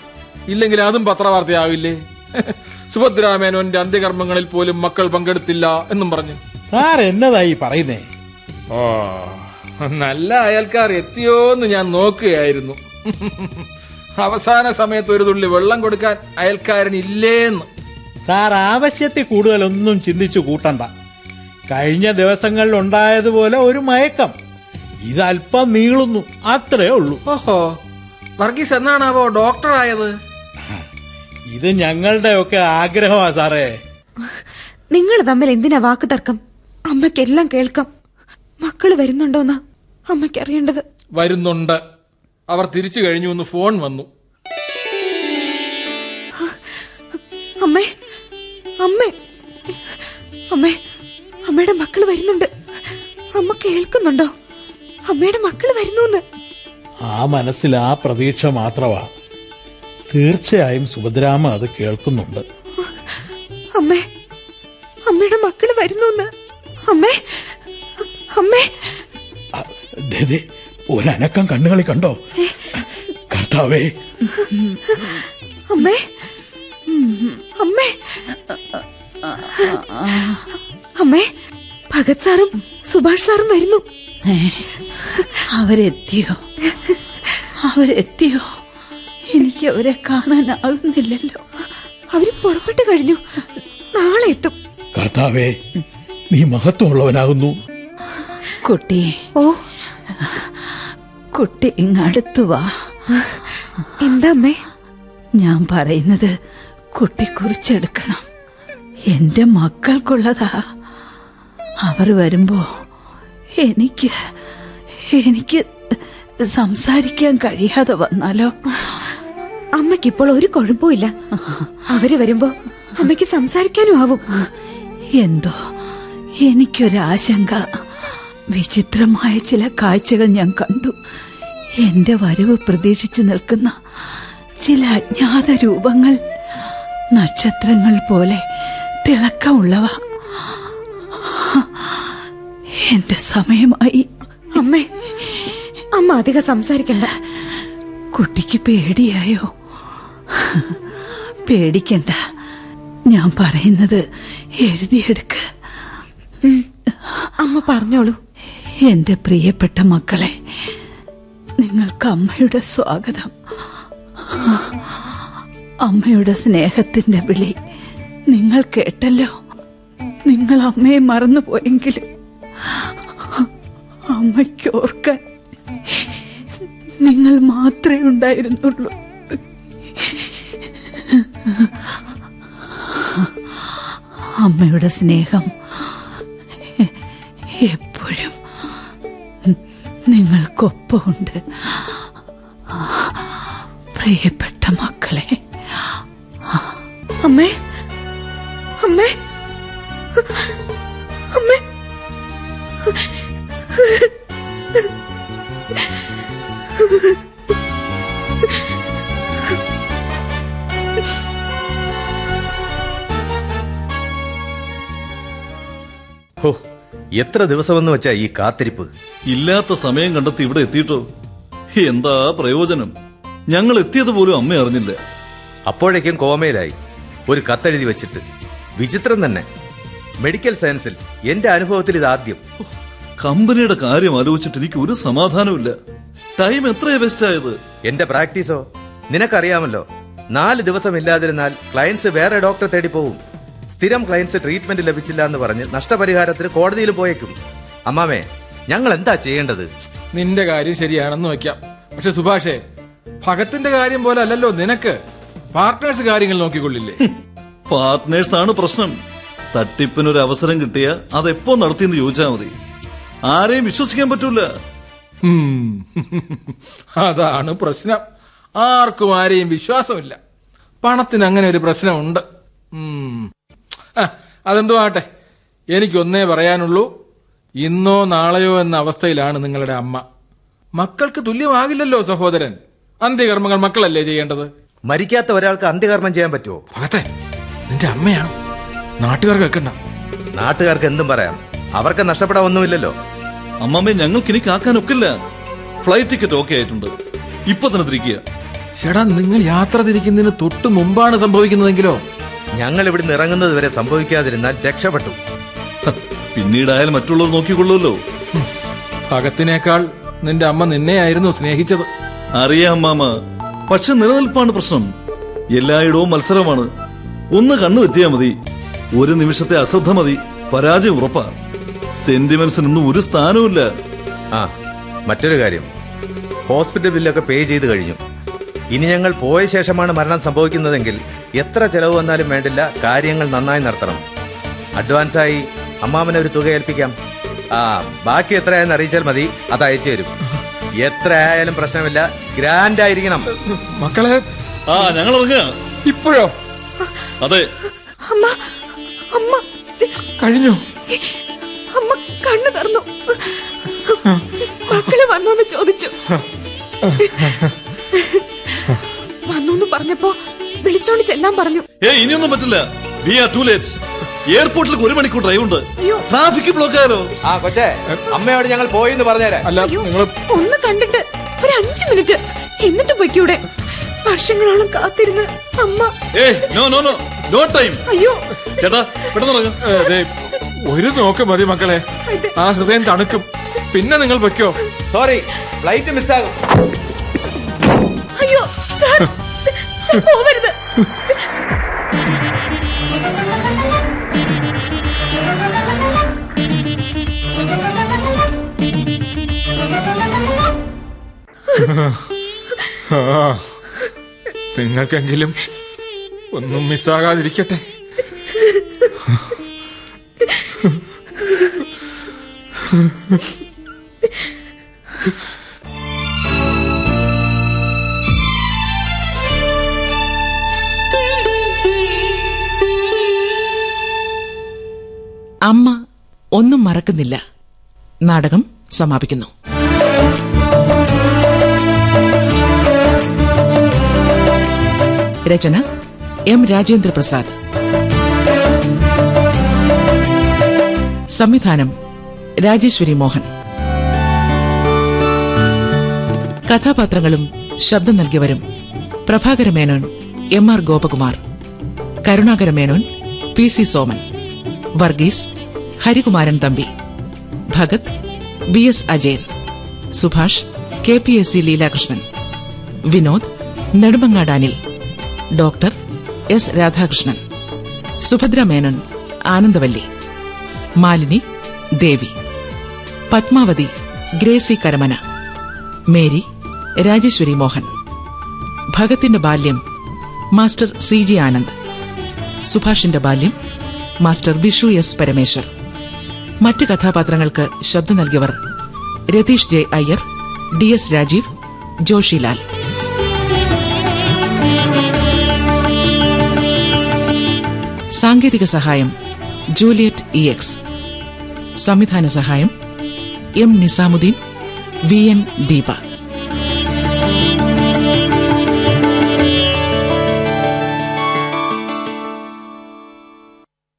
ഇല്ലെങ്കിൽ അതും പത്രവാർത്തയാവില്ലേ? സുഭദ്രാമേനോന്റെ അന്ത്യകർമ്മങ്ങളിൽ പോലും മക്കൾ പങ്കെടുത്തില്ല എന്നും പറഞ്ഞു. സാർ എന്നതായി പറയുന്നേ? ഓ നല്ല അയൽക്കാർ എത്തിയോന്ന് ഞാൻ നോക്കുകയായിരുന്നു. അവസാന സമയത്ത് ഒരു തുള്ളി വെള്ളം കൊടുക്കാൻ അയൽക്കാരൻ ഇല്ലേന്ന് സാർ ആവശ്യത്തിൽ കൂടുതലൊന്നും ചിന്തിച്ചു കൂട്ടണ്ട. കഴിഞ്ഞ ദിവസങ്ങളിൽ ഉണ്ടായതുപോലെ ഒരു മയക്കം. ഇതല്പം നീളുന്നു അത്രേ ഉള്ളൂ. ഓഹോ വർഗീസ് എന്നാണാവോ ഡോക്ടറായത്? ഇത് ഞങ്ങളുടെ ഒക്കെ ആഗ്രഹമാ സാറേ. നിങ്ങൾ തമ്മിൽ എന്തിനാ വാക്ക് തർക്കം? അമ്മയ്ക്കെല്ലാം കേൾക്കാം. മക്കൾ വരുന്നുണ്ടോന്നാ അമ്മയ്ക്ക് അറിയേണ്ടത് വരുന്നുണ്ട്. അവർ തിരിച്ചു കഴിഞ്ഞു എന്ന് ഫോൺ വന്നു. അമ്മേ അമ്മേ അമ്മേ അമ്മയുടെ മക്കൾ വരുന്നുണ്ട്. അമ്മ കേൾക്കുന്നുണ്ടോ? അമ്മയുടെ മക്കൾ വരുന്നു ആ മനസ്സിൽ ആ പ്രതീക്ഷ മാത്രമാ. തീർച്ചയായും സുഭദ്രാമ അത് കേൾക്കുന്നുണ്ട്. അമ്മേ അമ്മയുടെ മക്കൾ വരുന്നു അമ്മേ അമ്മേ. ദേ, ദേ, ഒരനക്കം കണ്ണുകളി കണ്ടോ? കർത്താവേ. അമ്മേ അമ്മേ. അമ്മേ ഭഗത് സാറും സുഭാഷ് സാറും വരുന്നു. അവരെത്തിയോ? അവരെത്തിയോ? എനിക്ക് അവരെ കാണാനാകുന്നില്ലല്ലോ അവർ പുറപ്പെട്ടു കഴിഞ്ഞു. നാളെ എത്തും. കർത്താവേ നീ മഹത്വമുള്ളവനാകുന്നു. കുട്ടി. ഓ. കുട്ടി ഇങ്ങടുത്തു വാ. എന്താ അമ്മേ? ഞാൻ പറയുന്നത് കുട്ടി കുറിച്ചെടുക്കണം എന്റെ മക്കൾക്കുള്ളതാ. അവർ വരുമ്പോ എനിക്ക് എനിക്ക് സംസാരിക്കാൻ കഴിയാതെ വന്നാലോ? അമ്മയ്ക്ക് ഇപ്പോൾ ഒരു കുഴപ്പമില്ല അവർ വരുമ്പോ അമ്മയ്ക്ക് സംസാരിക്കാനും ആവും. എന്തോ? എനിക്കൊരാശങ്ക. വിചിത്രമായ ചില കാഴ്ചകൾ ഞാൻ കണ്ടു. എന്റെ വരവ് പ്രതീക്ഷിച്ചു നിൽക്കുന്ന ചില അജ്ഞാത രൂപങ്ങൾ നക്ഷത്രങ്ങൾ പോലെ തിളക്കമുള്ളവ. എന്റെ സമയമായി. അമ്മ അമ്മ അധികം സംസാരിക്കണ്ട. കുട്ടിക്ക് പേടിയായോ? പേടിക്കണ്ട. ഞാൻ പറയുന്നത് എഴുതിയെടുക്ക. അമ്മ പറഞ്ഞോളൂ. എന്റെ പ്രിയപ്പെട്ട മക്കളെ നിങ്ങൾക്ക് അമ്മയുടെ സ്വാഗതം. അമ്മയുടെ സ്നേഹത്തിന്റെ വിളി നിങ്ങൾ കേട്ടല്ലോ. നിങ്ങൾ അമ്മയെ മറന്നുപോയെങ്കിലും അമ്മയ്ക്ക് ഓർക്കാൻ നിങ്ങൾ മാത്രമേ ഉണ്ടായിരുന്നുള്ളൂ. അമ്മയുടെ സ്നേഹം. എപ്പോഴും നിങ്ങൾക്കൊപ്പമുണ്ട്. പ്രിയപ്പെട്ട മക്കളെ. അമ്മേ. അമ്മേ. അമ്മേ. ഹോ എത്ര ദിവസമെന്ന് വെച്ചാ ഈ കാത്തിരിപ്പ്? ഇല്ലാത്ത സമയം കണ്ടെത്തി ഇവിടെ എത്തിയിട്ടോ? എന്താ പ്രയോജനം? ഞങ്ങൾ എത്തിയത് പോലും അമ്മ അറിഞ്ഞില്ല. അപ്പോഴേക്കും കോമയിലായി. ഒരു കത്തെഴുതി വെച്ചിട്ട്. വിചിത്രം തന്നെ. മെഡിക്കൽ സയൻസിൽ എന്റെ അനുഭവത്തിൽ ഇത് ആദ്യം. കമ്പനിയുടെ കാര്യം ആലോചിച്ചിട്ട് എനിക്ക് ഒരു സമാധാനമില്ല ടൈം എത്രയാ വേസ്റ്റ് ആയത് എന്റെ പ്രാക്ടീസോ? നിനക്കറിയാമല്ലോ. നാല് ദിവസം ഇല്ലാതിരുന്നാൽ ക്ലയൻസ് വേറെ ഡോക്ടറെ തേടി പോവും. സ്ഥിരം ക്ലയൻസ് ട്രീറ്റ്മെന്റ് ലഭിച്ചില്ല എന്ന് പറഞ്ഞ് നഷ്ടപരിഹാരത്തിന് കോടതിയിൽ പോയേക്കും. അമ്മാമേ ഞങ്ങൾ എന്താ ചെയ്യേണ്ടത്? നിന്റെ കാര്യം ശരിയാണെന്ന് വെക്കാം പക്ഷെ സുഭാഷേ ഭഗത്തിന്റെ കാര്യം പോലെ അല്ലല്ലോ നിനക്ക്. പാർട്ട്നേഴ്സ് കാര്യങ്ങൾ നോക്കിക്കൊള്ളില്ലേ? പാർട്ട്നേഴ്സ് ആണ് പ്രശ്നം. തട്ടിപ്പിനൊരു അവസരം കിട്ടിയ അതെപ്പോ നടത്തിയെന്ന് ചോദിച്ചാൽ മതി. ആരെയും വിശ്വസിക്കാൻ പറ്റൂല. അതാണ് പ്രശ്നം. ആർക്കും ആരെയും വിശ്വാസമില്ല. പണത്തിന് അങ്ങനെ ഒരു പ്രശ്നമുണ്ട്. അതെന്തോ ആട്ടെ. എനിക്കൊന്നേ പറയാനുള്ളൂ. ഇന്നോ നാളെയോ എന്ന അവസ്ഥയിലാണ് നിങ്ങളുടെ അമ്മ. മക്കൾക്ക് തുല്യമാകില്ലല്ലോ സഹോദരൻ. അന്ത്യകർമ്മങ്ങൾ മക്കളല്ലേ ചെയ്യേണ്ടത്? മരിക്കാത്ത ഒരാൾക്ക് അന്ത്യകർമ്മം ചെയ്യാൻ പറ്റുമോ? ഭഗത്തെ നിന്റെ അമ്മയാണ്? നാട്ടുകാർ കേൾക്കണ്ട നാട്ടുകാർക്ക് എന്തും പറയാം. അവർക്ക് നഷ്ടപ്പെടാൻ ഒന്നുമില്ലല്ലോ അമ്മമ്മ ഞങ്ങൾക്ക് ഇനി കാക്കാൻ ഒക്കില്ല ഫ്ലൈറ്റ് ടിക്കറ്റ് ഓക്കെ ആയിട്ടുണ്ട്. ഇപ്പൊ തന്നെ തിരിക്കുക. ചേടാ നിങ്ങൾ യാത്ര തിരിക്കുന്നതിന് തൊട്ട് മുമ്പാണ് സംഭവിക്കുന്നതെങ്കിലോ? ഞങ്ങൾ ഇവിടുന്ന് ഇറങ്ങുന്നത് വരെ സംഭവിക്കാതിരുന്നാൽ രക്ഷപ്പെട്ടു. പിന്നീടായാലും മറ്റുള്ളവർ നോക്കിക്കൊള്ളുമല്ലോ ഭഗത്തിനേക്കാൾ നിന്റെ അമ്മ നിന്നെയായിരുന്നു സ്നേഹിച്ചത്. അറിയാം അമ്മാമ പക്ഷെ നിലനിൽപ്പാണ് പ്രശ്നം. എല്ലായിടവും മത്സരമാണ്. ഒന്ന് കണ്ണു തെറ്റിയാ മതി. ഒരു നിമിഷത്തെ അശ്രദ്ധ മതി. പരാജയം ഉറപ്പാ. സെന്റിമെന്റ്സിനൊന്നും ഒരു സ്ഥാനവുമില്ല. ആ മറ്റൊരു കാര്യം. ഹോസ്പിറ്റൽ ബില്ലൊക്കെ പേ ചെയ്ത് കഴിഞ്ഞു. ഇനി ഞങ്ങൾ പോയ ശേഷമാണ് മരണം സംഭവിക്കുന്നതെങ്കിൽ എത്ര ചെലവ് വന്നാലും വേണ്ടില്ല കാര്യങ്ങൾ നന്നായി നടത്തണം. അഡ്വാൻസായി അമ്മാമനെ ഒരു തുക ഏൽപ്പിക്കാം. ആ ബാക്കി എത്രയായെന്ന് അറിയിച്ചാൽ മതി അത് അയച്ചു തരും. എത്ര ആയാലും പ്രശ്നമില്ല ഗ്രാൻഡ് ആയിരിക്കണം. മക്കളെ ആ ഞങ്ങൾ ഇപ്പോഴോ? അതെ. അമ്മ അമ്മ. കഴിഞ്ഞു? അമ്മ കണ്ണു തുറന്നു. മക്കൾ വന്നോന്ന് ചോദിച്ചു. വന്നോന്ന് പറഞ്ഞപ്പോ വിളിച്ചോണ്ട് ചെല്ലാൻ പറഞ്ഞു. ഏ ഇനിയൊന്നും പറ്റില്ല. വി ആർ ടു ലേറ്റ് എയർപോർട്ടിലേക്ക് ഒരു മണിക്കൂർ ഡ്രൈവ് ഉണ്ട്. ട്രാഫിക് ബ്ലോക്ക് ആയാലോ? ആ കൊച്ചേ അമ്മയോട് ഞങ്ങൾ പോയി എന്ന് പറഞ്ഞേരാ. അല്ല നിങ്ങൾ ഒന്ന് കണ്ടിട്ട് ഒരു അഞ്ചു മിനിറ്റ്. എന്നിട്ട് പൊയ്ക്കൂടെ? വർഷങ്ങളോളം കാത്തിരുന്ന് അമ്മ. ഏ no no no no time അയ്യോ. ചേട്ടാ പെട്ടെന്ന് ഒരു നോക്ക് മതി മക്കളെ. ആ ഹൃദയം തണുക്കും. പിന്നെ നിങ്ങൾ വെക്കോ സോറി ഫ്ലൈറ്റ് മിസ്സാകും അയ്യോ സാർ സാർ പോവരുത്. നിങ്ങൾക്കെങ്കിലും ഒന്നും മിസ്സാകാതിരിക്കട്ടെ. ഒന്നും മറക്കുന്നില്ല. നാടകം സമാപിക്കുന്നു. രചന എം രാജേന്ദ്ര പ്രസാദ് സംവിധാനം രാജേശ്വരി മോഹൻ. കഥാപാത്രങ്ങളും ശബ്ദം നൽകിയവരും Prabhakara Menon M R Gopakumar. Karunakara Menon P C Soman. Varghese Harikumaran Thampi. Bhagat B S Ajayan. Subhash K P S C Leelakrishnan. Vinod Nedumangad Anil. Doctor S Radhakrishnan. Subhadra Menon Anandavalli. Malini Devi. Padmavathi Gracy Karamana. Mary Rajeshwari Mohan. ഭഗത്തിന്റെ ബാല്യം മാസ്റ്റർ സി ജി ആനന്ദ്. സുഭാഷിന്റെ ബാല്യം മാസ്റ്റർ വിഷു എസ് പരമേശ്വർ. മറ്റ് കഥാപാത്രങ്ങൾക്ക് ശബ്ദം നൽകിയവർ Ratheesh J Iyer D S Rajeev Joshilal സാങ്കേതിക സഹായം ജൂലിയറ്റ് ഇ എക്സ്. സംവിധാന സഹായം M Nizamuddin V N Deepa.